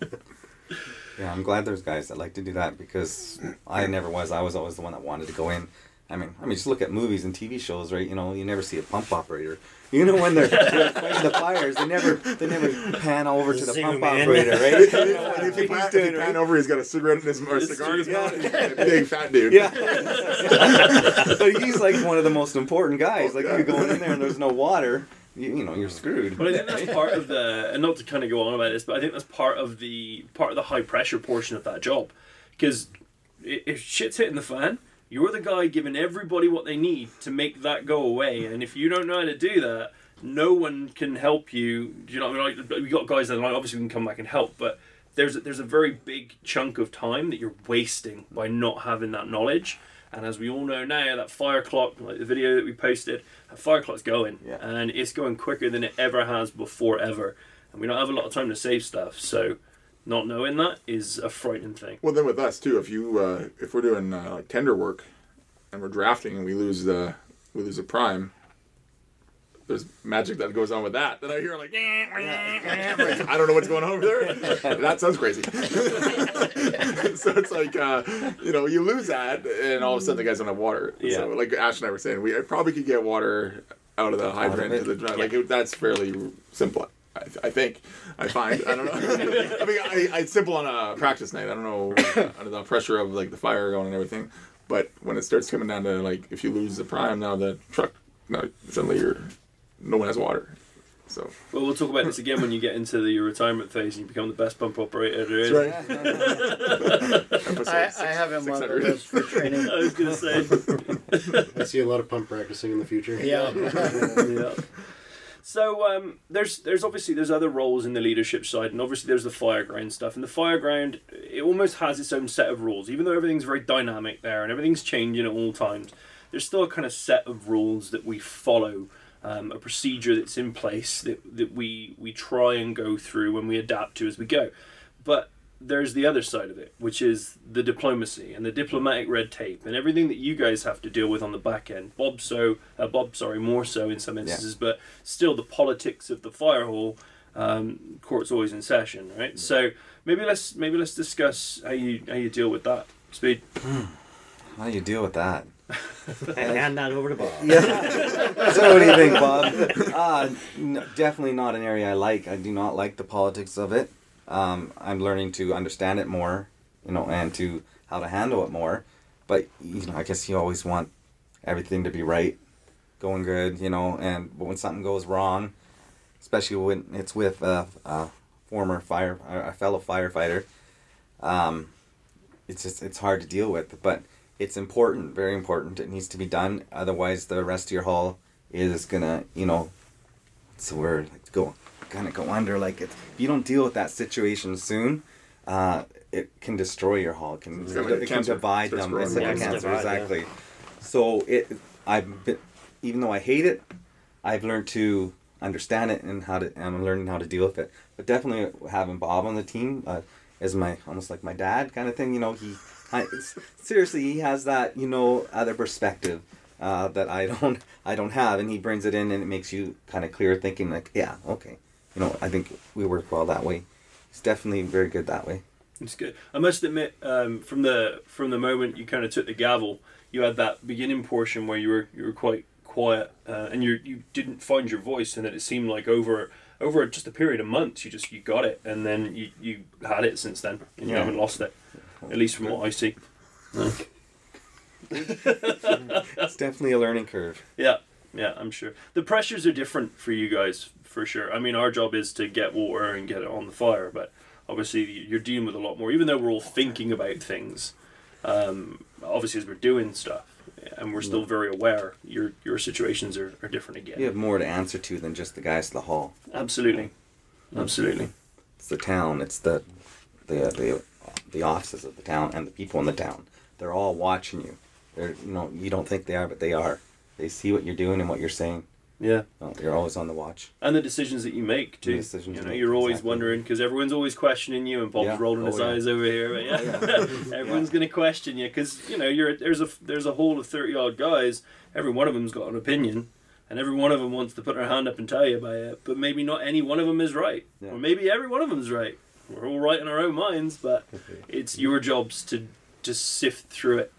Yeah, I'm glad there's guys that like to do that because I never was. I was always the one that wanted to go in. I mean, I mean, just look at movies and TV shows, right? You know, you never see a pump operator. You know, when they're, they're fighting the fires, they never they never pan over to the Zoom pump in. operator, right? and if you pan, if you pan over, he's got a cigarette in his or a cigar in his true. mouth. He's a big fat dude. Yeah. but he's like one of the most important guys. Like you're going in there and there's no water, you, you know, you're screwed. But I think that's part of the, and not to kind of go on about this, but I think that's part of the part of the high pressure portion of that job, because if shit's hitting the fan, you're the guy giving everybody what they need to make that go away, and if you don't know how to do that, no one can help you. Do you know what I mean? Like, we got guys that like, obviously we can come back and help, but there's there's a very big chunk of time that you're wasting by not having that knowledge. And as we all know now, that fire clock, like the video that we posted, that fire clock's going, Yeah. and it's going quicker than it ever has before ever. And we don't have a lot of time to save stuff, so not knowing that is a frightening thing. Well, then with us too, if you uh, if we're doing uh, like tender work and we're drafting and we lose the we lose a prime, there's magic that goes on with that. Then I hear like, like, I don't know what's going on over there. that sounds crazy. so it's like uh, you know you lose that, and all of a sudden the guys don't have water. Yeah. So like Ash and I were saying, we probably could get water out of the hydrant it. to the dry. Like it, that's fairly simple. I, I think. I find. I don't know. I mean, I, it's simple on a practice night. I don't know under the pressure of like the fire going and everything. But when it starts coming down to like if you lose the prime, now the truck, now suddenly you're no one has water. So Well, we'll talk about this again when you get into the retirement phase and you become the best pump operator there is. right. Episode I, I have him on the 600. list for training. I was gonna say. I see a lot of pump practicing in the future. Yeah. yeah. So um, there's there's obviously there's other roles in the leadership side, and obviously there's the fireground stuff. And the fireground it almost has its own set of rules, even though everything's very dynamic there and everything's changing at all times. There's still a kind of set of rules that we follow, um, a procedure that's in place that that we we try and go through and we adapt to as we go. But there's the other side of it, which is the diplomacy and the diplomatic red tape and everything that you guys have to deal with on the back end. Bob, so uh, Bob, sorry, more so in some instances, but still the politics of the fire hall. Um, court's always in session, right? So maybe let's maybe let's discuss how you how you deal with that. Speed. How you deal with that? And hand that over to Bob. Yeah. so what do you think, Bob? Uh, n- definitely not an area I like. I do not like the politics of it. Um, I'm learning to understand it more, you know, and to how to handle it more. But you know, I guess you always want everything to be right, going good, you know. And but when something goes wrong, especially when it's with a, a former fire, a fellow firefighter, um, it's just it's hard to deal with. But it's important, very important. It needs to be done. Otherwise, the rest of your hull is gonna, you know, it's a word like go, kind of go under. Like it, if you don't deal with that situation soon, uh, it can destroy your hall. It can It's like it can divide them. growing It's like more. a cancer, divide, yeah. exactly. So it, I've been, even though I hate it, I've learned to understand it and how to. And I'm learning how to deal with it. But definitely having Bob on the team uh, is my almost like my dad kind of thing. You know, he, I, s- seriously, he has that you know other perspective uh, that I don't I don't have, and he brings it in, and it makes you kind of clear thinking. Like, yeah, okay, you know, I think we work well that way. He's definitely very good that way. It's good. I must admit, um, from the from the moment you kind of took the gavel, you had that beginning portion where you were you were quite quiet uh, and you you didn't find your voice, and then it seemed like over over just a period of months you just you got it, and then you you had it since then, and you haven't lost it, at least from what I see. It's definitely a learning curve. Yeah, yeah, I'm sure. The pressures are different for you guys, for sure. I mean, our job is to get water and get it on the fire, but obviously you're dealing with a lot more. Even though we're all thinking about things, um, obviously as we're doing stuff, and we're still very aware, your your situations are, are different again. You have more to answer to than just the guys at the hall. Absolutely, absolutely. It's the town. It's the the the the offices of the town and the people in the town. They're all watching you. they're you know you don't think they are, but they are. They see what you're doing and what you're saying. Yeah. Oh, they're always on the watch. And the decisions that you make too. You know, you're always exactly. wondering because everyone's always questioning you, and Bob's Yeah. rolling Oh, his yeah. eyes over here. But yeah, oh, everyone's going to question you because you know you're there's a there's a whole of thirty odd guys. Every one of them's got an opinion, and every one of them wants to put their hand up and tell you about it. But maybe not any one of them is right, Yeah. or maybe every one of them's right. We're all right in our own minds, but it's your jobs to just sift through it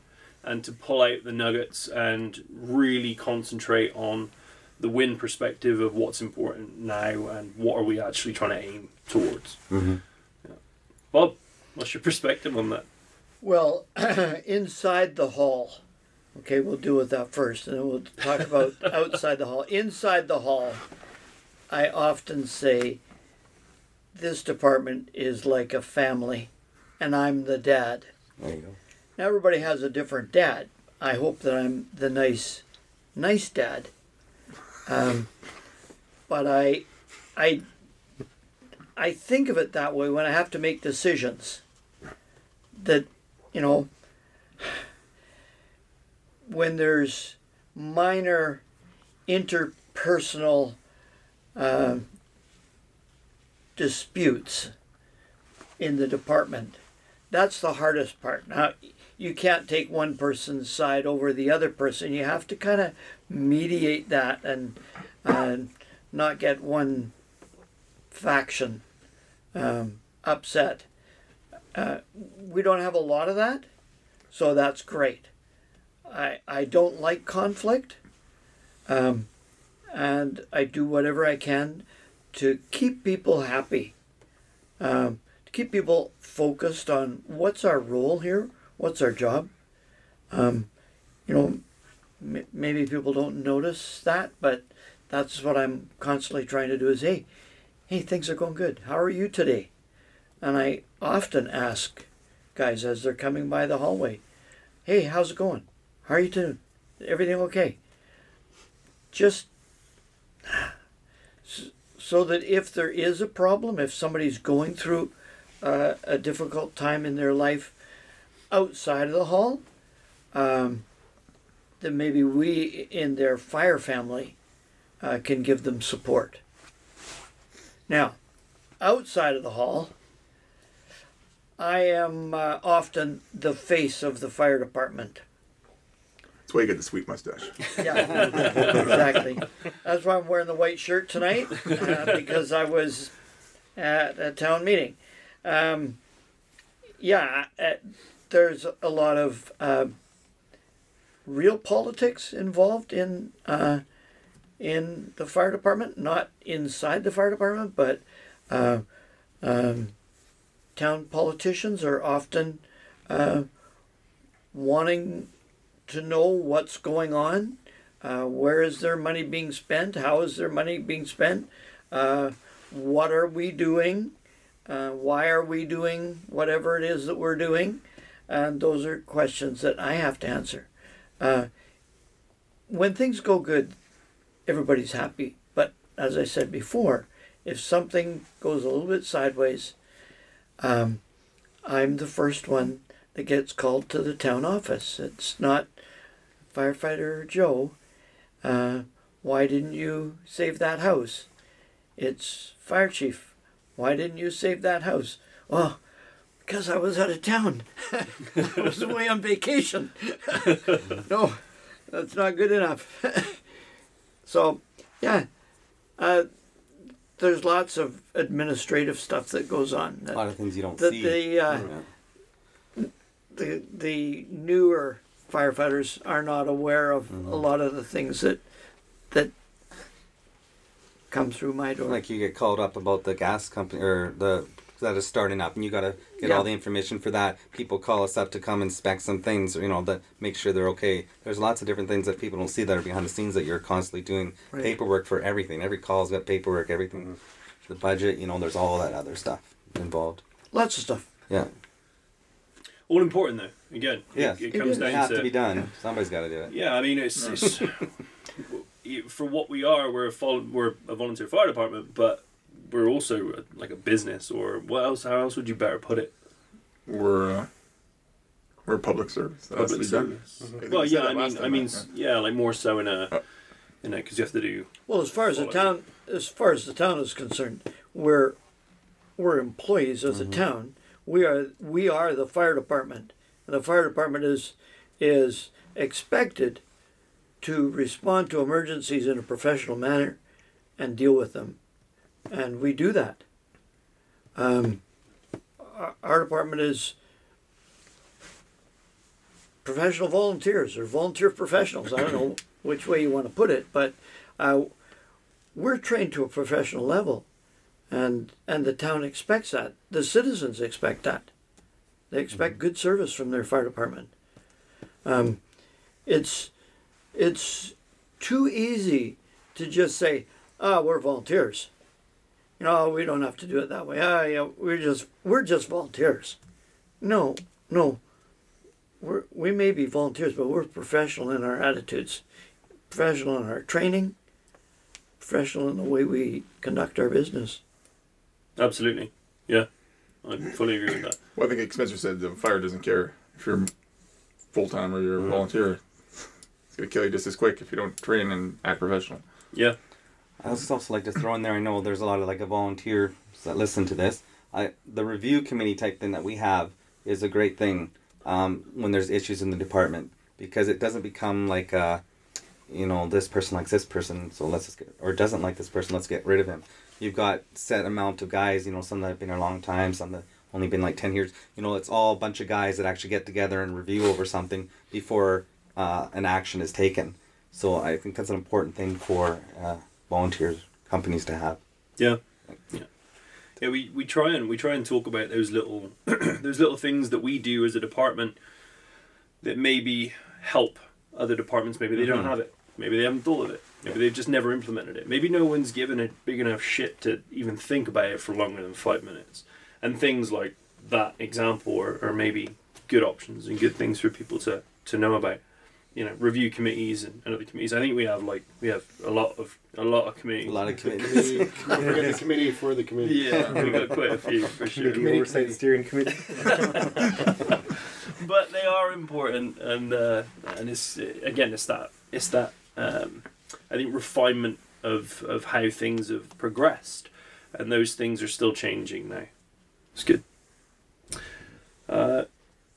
and to pull out the nuggets and really concentrate on the win perspective of what's important now and what are we actually trying to aim towards. Mm-hmm. Bob, what's your perspective on that? Well, inside the hall. Okay, we'll deal with that first, and then we'll talk about outside the hall. Inside the hall, I often say this department is like a family, and I'm the dad. There you go. Now everybody has a different dad. I hope that I'm the nice, nice dad. Um, but I, I, I think of it that way when I have to make decisions. That, you know, when there's minor interpersonal uh, disputes in the department, that's the hardest part. Now, you can't take one person's side over the other person. You have to kind of mediate that and and not get one faction um, upset. Uh, we don't have a lot of that, so that's great. I I don't like conflict, um, and I do whatever I can to keep people happy. Um, to keep people focused on what's our role here, what's our job. Um, you know, maybe people don't notice that, but that's what I'm constantly trying to do. Is hey, hey, things are going good. How are you today? And I often ask guys as they're coming by the hallway, hey, how's it going? How are you doing? Everything okay? Just so that if there is a problem, if somebody's going through uh, a difficult time in their life outside of the hall, um, then maybe we in their fire family uh, can give them support. Now, outside of the hall, I am uh, often the face of the fire department. That's why you get the sweet mustache. Yeah, exactly. That's why I'm wearing the white shirt tonight uh, because I was at a town meeting. Um, yeah, uh, there's a lot of uh, real politics involved in uh, in the fire department, not inside the fire department, but uh, um, town politicians are often uh, wanting to know what's going on. Uh, where is their money being spent? How is their money being spent? Uh, what are we doing? Uh, why are we doing whatever it is that we're doing? And those are questions that I have to answer. Uh, when things go good, everybody's happy. But as I said before, if something goes a little bit sideways, um, I'm the first one that gets called to the town office. It's not firefighter Joe. Uh, why didn't you save that house? It's fire chief. Why didn't you save that house? Well, because I was out of town. I was away on vacation. no, that's not good enough. so, yeah, uh, there's lots of administrative stuff that goes on. A lot of things you don't that see. the uh, Yeah. the the newer firefighters are not aware of Mm-hmm. a lot of the things that that come through my door. Like you get called up about the gas company or the that is starting up, and you got to get Yeah. all the information for that. People call us up to come inspect some things, you know, that make sure they're okay. There's lots of different things that people don't see that are behind the scenes that you're constantly doing Right. paperwork for everything. Every call's got paperwork, everything, the budget, you know, there's all that other stuff involved. Lots of stuff. Yeah, All important though. Again, Yes. it, it It comes it down has to, to be done. Somebody's got to do it. Yeah, I mean it's, it's for what we are. We're a vol- we're a volunteer fire department, but we're also like a business. Or what else? How else would you better put it? We're uh, Or public service. That public be service. I think Well, yeah, I mean, I mean, right? yeah, like more so in a, Uh. in a, because you have to do. Well, as far as the town, as far as the town is concerned, we're we're employees of the town. We are we are the fire department, and the fire department is is expected to respond to emergencies in a professional manner and deal with them, and we do that. Um, our, department is professional volunteers or volunteer professionals. I don't know which way you want to put it, but uh, we're trained to a professional level, and and the town expects that. The citizens expect that. They expect good service from their fire department. Um, it's it's too easy to just say, "Ah, we're volunteers." You know, we don't have to do it that way. Ah, yeah, we're just we're just volunteers. No, no. We're, we may be volunteers, but we're professional in our attitudes, professional in our training, professional in the way we conduct our business. Absolutely, yeah, I fully agree with that. Well, I think Spencer said the fire doesn't care if you're full time or you're a volunteer. It's gonna kill you just as quick if you don't train and act professional. Yeah, I just also like to throw in there. I know there's a lot of like a volunteer that listen to this. I the review committee type thing that we have is a great thing um, when there's issues in the department because it doesn't become like uh, you know this person likes this person so let's just get or doesn't like this person let's get rid of him. You've got set amount of guys. You know some that have been a long time, some that only been like ten years. You know it's all a bunch of guys that actually get together and review over something before uh, an action is taken. So I think that's an important thing for uh, volunteers companies to have. yeah, yeah. Yeah, we, we try and we try and talk about those little those little things that we do as a department that maybe help other departments. Maybe they don't Mhm. have it. Maybe they haven't thought of it. Maybe they've just never implemented it. Maybe no one's given a big enough shit to even think about it for longer than five minutes. And things like that example are, are maybe good options and good things for people to, to know about. You know, review committees and, and other committees. I think we have like we have a lot of a lot of committees. A lot of committees. Committee, don't the committee for the committee. Yeah, we got quite a few for sure. Committee Oversight Steering Committee. but they are important, and uh, and it's again, it's that it's that um, I think refinement of of how things have progressed, and those things are still changing now. It's good. Uh,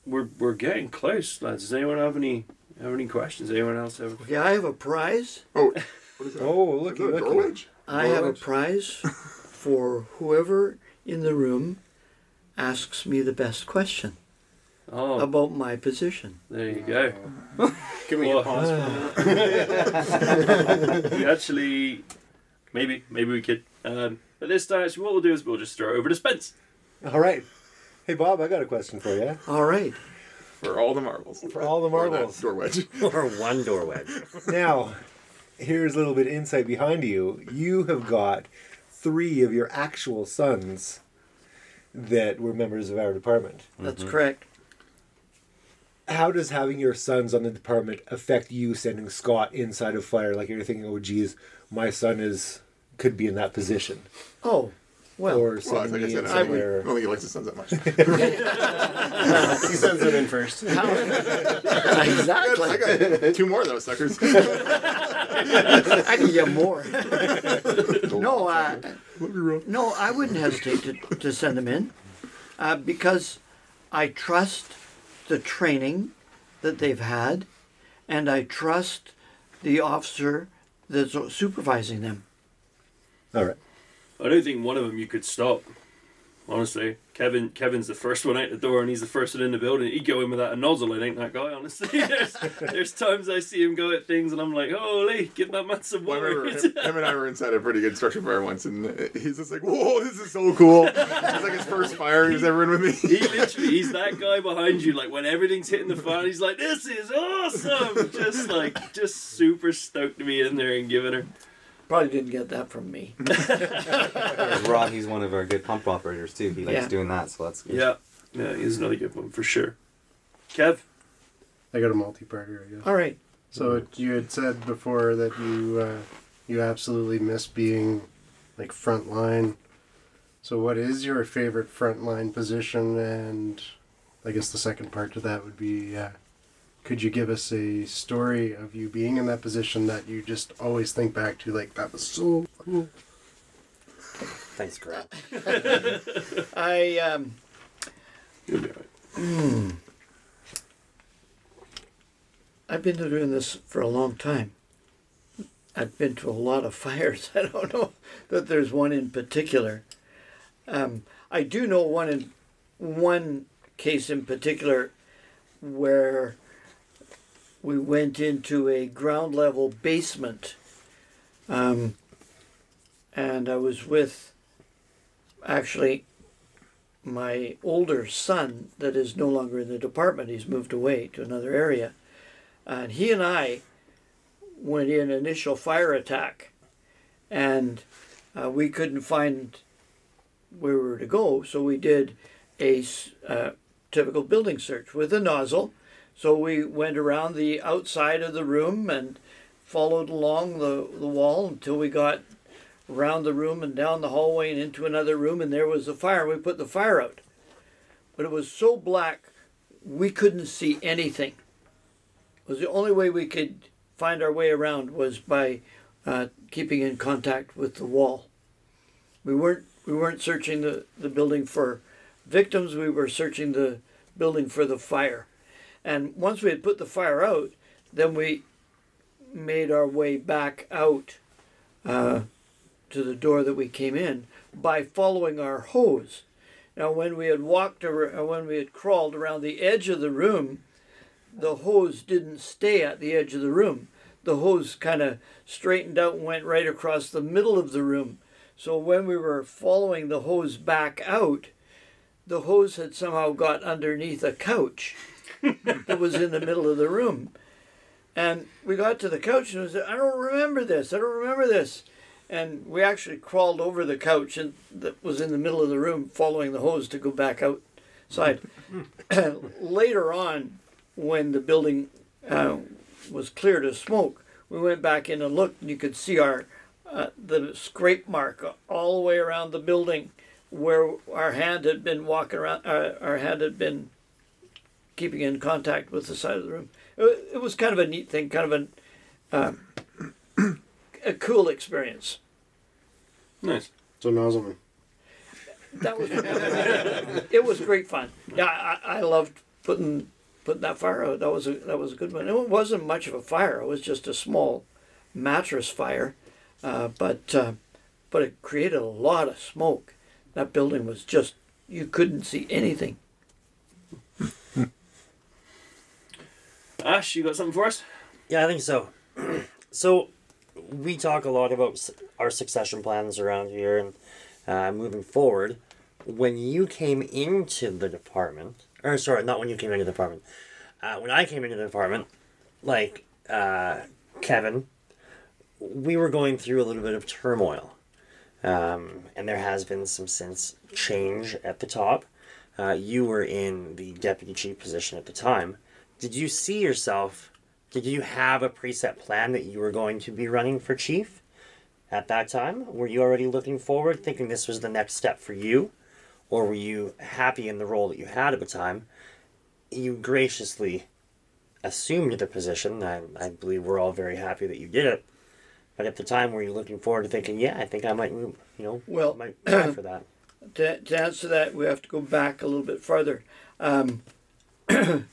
we're we're getting close, lads. Does anyone have any have any questions? Anyone else have? Okay, I have a prize. Oh, what is that? Oh, look at that a looky. door wedge? I have a prize for whoever in the room asks me the best question Oh, about my position. there you go. Can we Well, get pause for that? we actually, maybe maybe we could. Um, but this time, actually, what we'll do is we'll just throw it over to Spence. All right. Hey, Bob, I got a question for you. All right. For all the marbles. For all the marbles. Door wedge. or one door wedge. Now, here's a little bit of insight behind you. You have got three of your actual sons that were members of our department. That's correct. How does having your sons on the department affect you sending Scott inside of fire? Like you're thinking, oh, geez, my son is could be in that position, Oh, well, or Well, like I said, I, don't think- I don't think he likes his sons that much. he sends them in first. exactly. I got two more of those suckers. I can get more. no, uh, no, I wouldn't hesitate to, to send them in uh, because I trust the training that they've had and I trust the officer that's supervising them. All right. I don't think one of them you could stop. Honestly, Kevin. Kevin's the first one out the door, and he's the first one in the building. He'd go in without a nozzle. It ain't that guy. Honestly, there's, there's times I see him go at things, and I'm like, "Holy, give that man some water." remember him, him and I were inside a pretty good structure fire once, and he's just like, "Whoa, this is so cool!" It's like his first fire he's ever in with me. he literally, he's that guy behind you. Like when everything's hitting the fan, he's like, "This is awesome!" Just like, just super stoked to be in there and giving her. Probably didn't get that from me. Rod, he's one of our good pump operators too. He likes Yeah. doing that, so that's good. Yeah, yeah, he's another good one for sure. Kev, I got a multi-parter, I guess. All right. So you had said before that you uh, you absolutely miss being like front line. So what is your favorite front line position and I guess the second part to that would be, uh, could you give us a story of you being in that position that you just always think back to, like that was so cool. Thanks, Grant. I um, You'll be all right. I've been doing this for a long time. I've been to a lot of fires. I don't know that there's one in particular. Um, I do know one in one case in particular where we went into a ground level basement, um, and I was with actually my older son that is no longer in the department. He's moved away to another area. And he and I went in initial fire attack, and uh, we couldn't find where we were to go, so we did a uh, typical building search with a nozzle. So we went around the outside of the room and followed along the, the wall until we got around the room and down the hallway and into another room, and there was a fire. We put the fire out. But it was so black, we couldn't see anything. It was the only way we could find our way around was by uh, keeping in contact with the wall. We weren't we weren't searching the, the building for victims. We were searching the building for the fire. And once we had put the fire out, then we made our way back out uh, to the door that we came in by following our hose. Now, when we had walked or when we had crawled around the edge of the room, the hose didn't stay at the edge of the room. The hose kind of straightened out and went right across the middle of the room. So when we were following the hose back out, the hose had somehow got underneath a couch that was in the middle of the room. And we got to the couch and I said, I don't remember this. I don't remember this. And we actually crawled over the couch and that was in the middle of the room following the hose to go back outside. Later on, when the building uh, was cleared of smoke, we went back in and looked, and you could see our uh, the scrape mark all the way around the building where our hand had been walking around. Uh, our hand had been keeping in contact with the side of the room. It, it was kind of a neat thing, kind of an um, a cool experience. Nice. So Nozzleman. That was it was great fun. Yeah, I, I loved putting putting that fire out. That was a that was a good one. It wasn't much of a fire. It was just a small mattress fire, uh, but uh, but it created a lot of smoke. That building was just you couldn't see anything. Ash, you got something for us? Yeah, I think so. so, we talk a lot about our succession plans around here and uh, moving forward. When you came into the department, or sorry, not when you came into the department, uh, when I came into the department, like uh, Kevin, we were going through a little bit of turmoil. Um, and there has been some since change at the top. Uh, you were in the deputy chief position at the time. Did you see yourself did you have a preset plan that you were going to be running for chief at that time? Were you already looking forward, thinking this was the next step for you? Or were you happy in the role that you had at the time? You graciously assumed the position. I, I believe we're all very happy that you did it. But at the time, were you looking forward to thinking, yeah, I think I might, move, you know, Well, might for that? To, to answer that, we have to go back a little bit further. Um,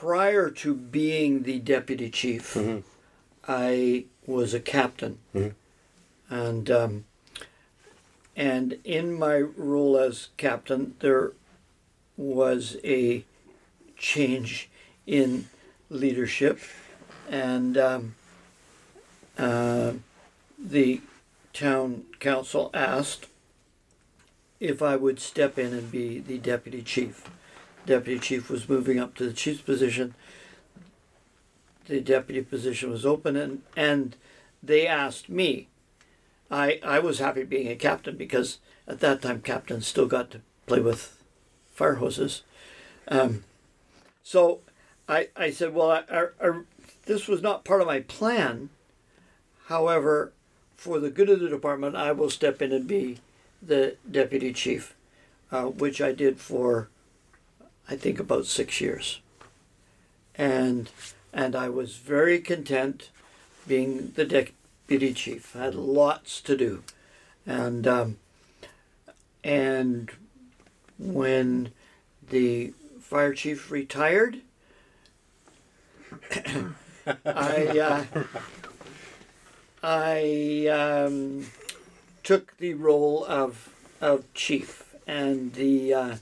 prior to being the deputy chief, Mhm. I was a captain, Mhm. and um, and in my role as captain, there was a change in leadership, and um, uh, the town council asked if I would step in and be the deputy chief. Deputy chief was moving up to the chief's position. The deputy position was open, and, and they asked me. I, I was happy being a captain because at that time captains still got to play with fire hoses. Um, so I, I said, well, I, I, I, this was not part of my plan. However, for the good of the department, I will step in and be the deputy chief, uh, which I did for I think about six years, and and I was very content being the deputy chief. I had lots to do, and um, and when the fire chief retired, I uh, I um, took the role of of chief, and the uh,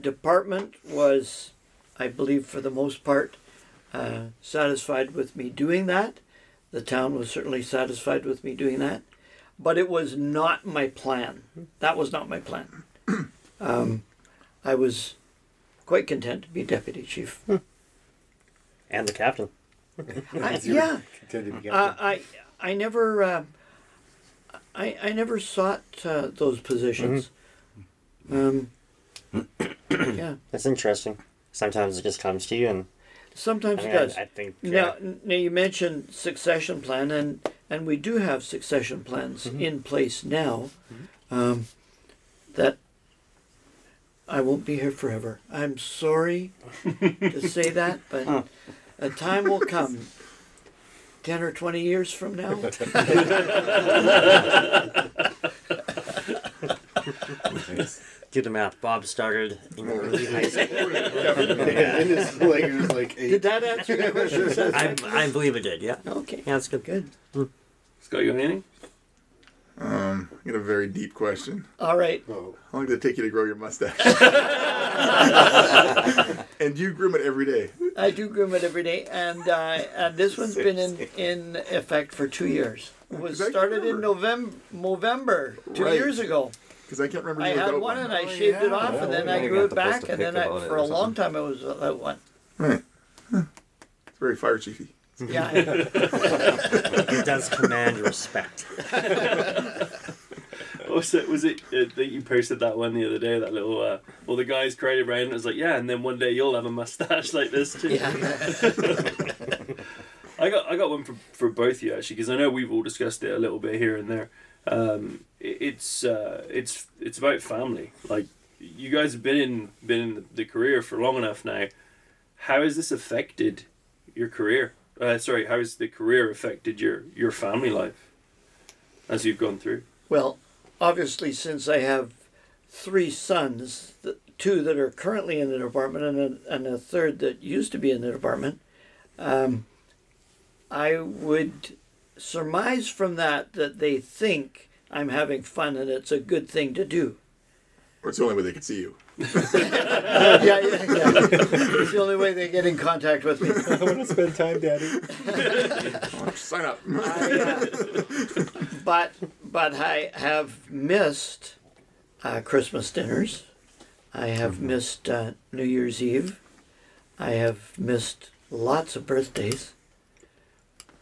department was, I believe, for the most part, uh, satisfied with me doing that. The town was certainly satisfied with me doing that, but it was not my plan. That was not my plan. Um, I was quite content to be deputy chief. And the captain. I, yeah, Contented to be uh, captain. I I never uh, I I never sought uh, those positions. Um, yeah, That's interesting. Sometimes it just comes to you, and I, sometimes mean, it does. I, I think uh, Now, now you mentioned succession plan, and and we do have succession plans in place now. Um, that I won't be here forever. I'm sorry to say that, but a time will come, ten or twenty years from now. do the math. Bob started in early high school. and his leg is like eight. Did that answer the question? I, I believe it did. Yeah. okay, Yeah, that's good. good. Scott, you got anything? Um, I got a very deep question. All right. Oh, How long did it take you to grow your mustache? and do you groom it every day? I do groom it every day, and uh, and this one's been in, in effect for two years. It was started in. November, November two Right. years ago. Because I can't remember. I had without one and I Oh, shaved it yeah. off, and then I grew it back, and then I, for a long time I was without one. Right. It's very fire chiefy. Yeah, It does command respect. also, was it uh, that you posted that one the other day? That little uh, well, the guys crowded around. and It was like, yeah, and then one day you'll have a mustache like this too. yeah. I got I got one for for both of you actually because I know we've all discussed it a little bit here and there. Um, it, it's uh, it's it's about family. Like you guys have been in been in the, career for long enough now. How has this affected your career? Uh, sorry, how has the career affected your your family life as you've gone through? Well, obviously, since I have three sons, two that are currently in the department, and a, and a third that used to be in the department, um, I would surmise from that that they think I'm having fun and it's a good thing to do. Or it's the only way they can see you. yeah, yeah, yeah. it's the only way they get in contact with me. I want to spend time, Daddy. Sign up. I, uh, but but I have missed uh, Christmas dinners. I have missed uh, New Year's Eve. I have missed lots of birthdays.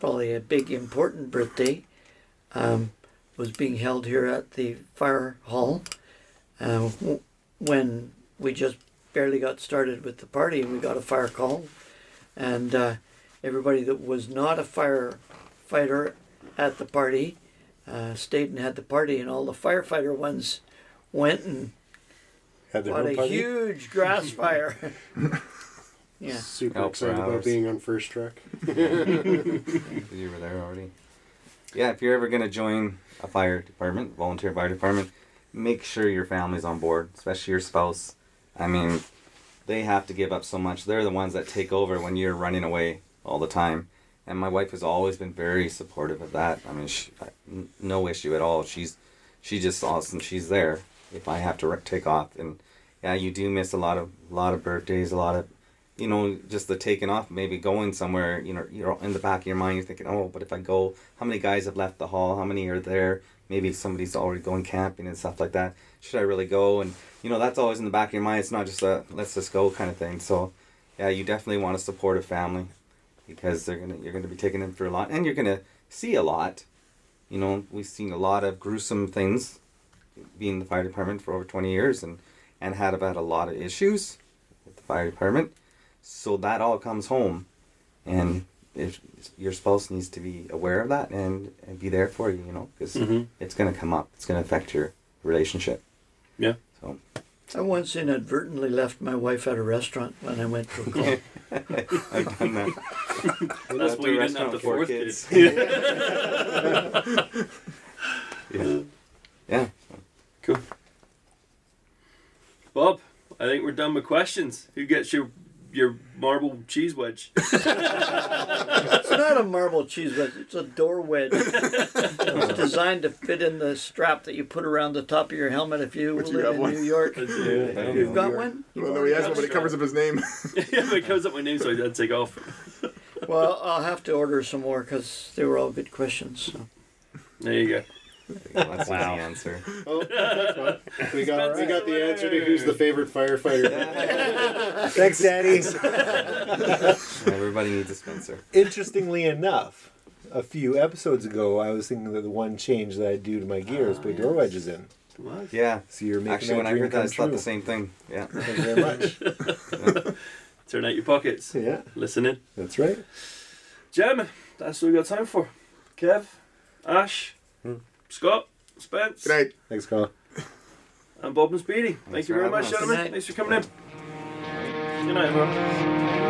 Probably a big important birthday um, was being held here at the fire hall uh, when we just barely got started with the party and we got a fire call and uh, everybody that was not a firefighter at the party uh, stayed and had the party, and all the firefighter ones went and Had their a party. huge grass fire. yeah, super Help excited about being on first truck. You were there already. Yeah, if you're ever gonna join a fire department, volunteer fire department, make sure your family's on board, especially your spouse. I mean, they have to give up so much. They're the ones that take over when you're running away all the time. And my wife has always been very supportive of that. I mean, she, no issue at all. She's she just awesome. She's there if I have to take off. And yeah, you do miss a lot of lot of birthdays, a lot of you know, just the taking off, maybe going somewhere, you know, you're in the back of your mind, you're thinking, oh, but if I go, how many guys have left the hall? How many are there? Maybe somebody's already going camping and stuff like that. Should I really go? And, you know, that's always in the back of your mind. It's not just a let's just go kind of thing. So, yeah, you definitely want to support a family because they're gonna you're gonna be taking them through a lot, and you're gonna see a lot. You know, we've seen a lot of gruesome things, being in the fire department for over twenty years, and and had about a lot of issues with the fire department. So that all comes home, and if your spouse needs to be aware of that and, and be there for you, you know, because Mhm. it's gonna come up. It's gonna affect your relationship. Yeah. So I once inadvertently left my wife at a restaurant when I went to a call. I've done that. That's why you didn't have the for fourth kids. kid. yeah. yeah. Bob, I think we're done with questions. Who gets your your marble cheese wedge? It's not a marble cheese wedge, it's a door wedge. it's designed to fit in the strap that you put around the top of your helmet if you But you live have in one. New York. yeah, You've got one? You've Well, no, he has one, but it covers up his name. Yeah, but it covers up my name, so I had to take off. Well, I'll have to order some more because they were all good questions. So. There you go. That's Wow. the answer. Oh, thanks, Bob. we got we got the answer to who's the favorite firefighter. Thanks, Daddy. Everybody needs a Spencer. Interestingly enough, a few episodes ago, I was thinking that the one change that I'd do to my gear is put ah, door wedges in. What? Yeah. So you're making Actually, that when I heard that, come I thought the same thing. Yeah. Thank you very much. Turn out your pockets. yeah, Listen in. that's right. Gentlemen, that's all we got time for. Kev, Ash, Scott, Spence, Good night. Thanks, Carl. and Bob and Speedy. Thank you very much, gentlemen. Thanks for coming in. Good night, everyone.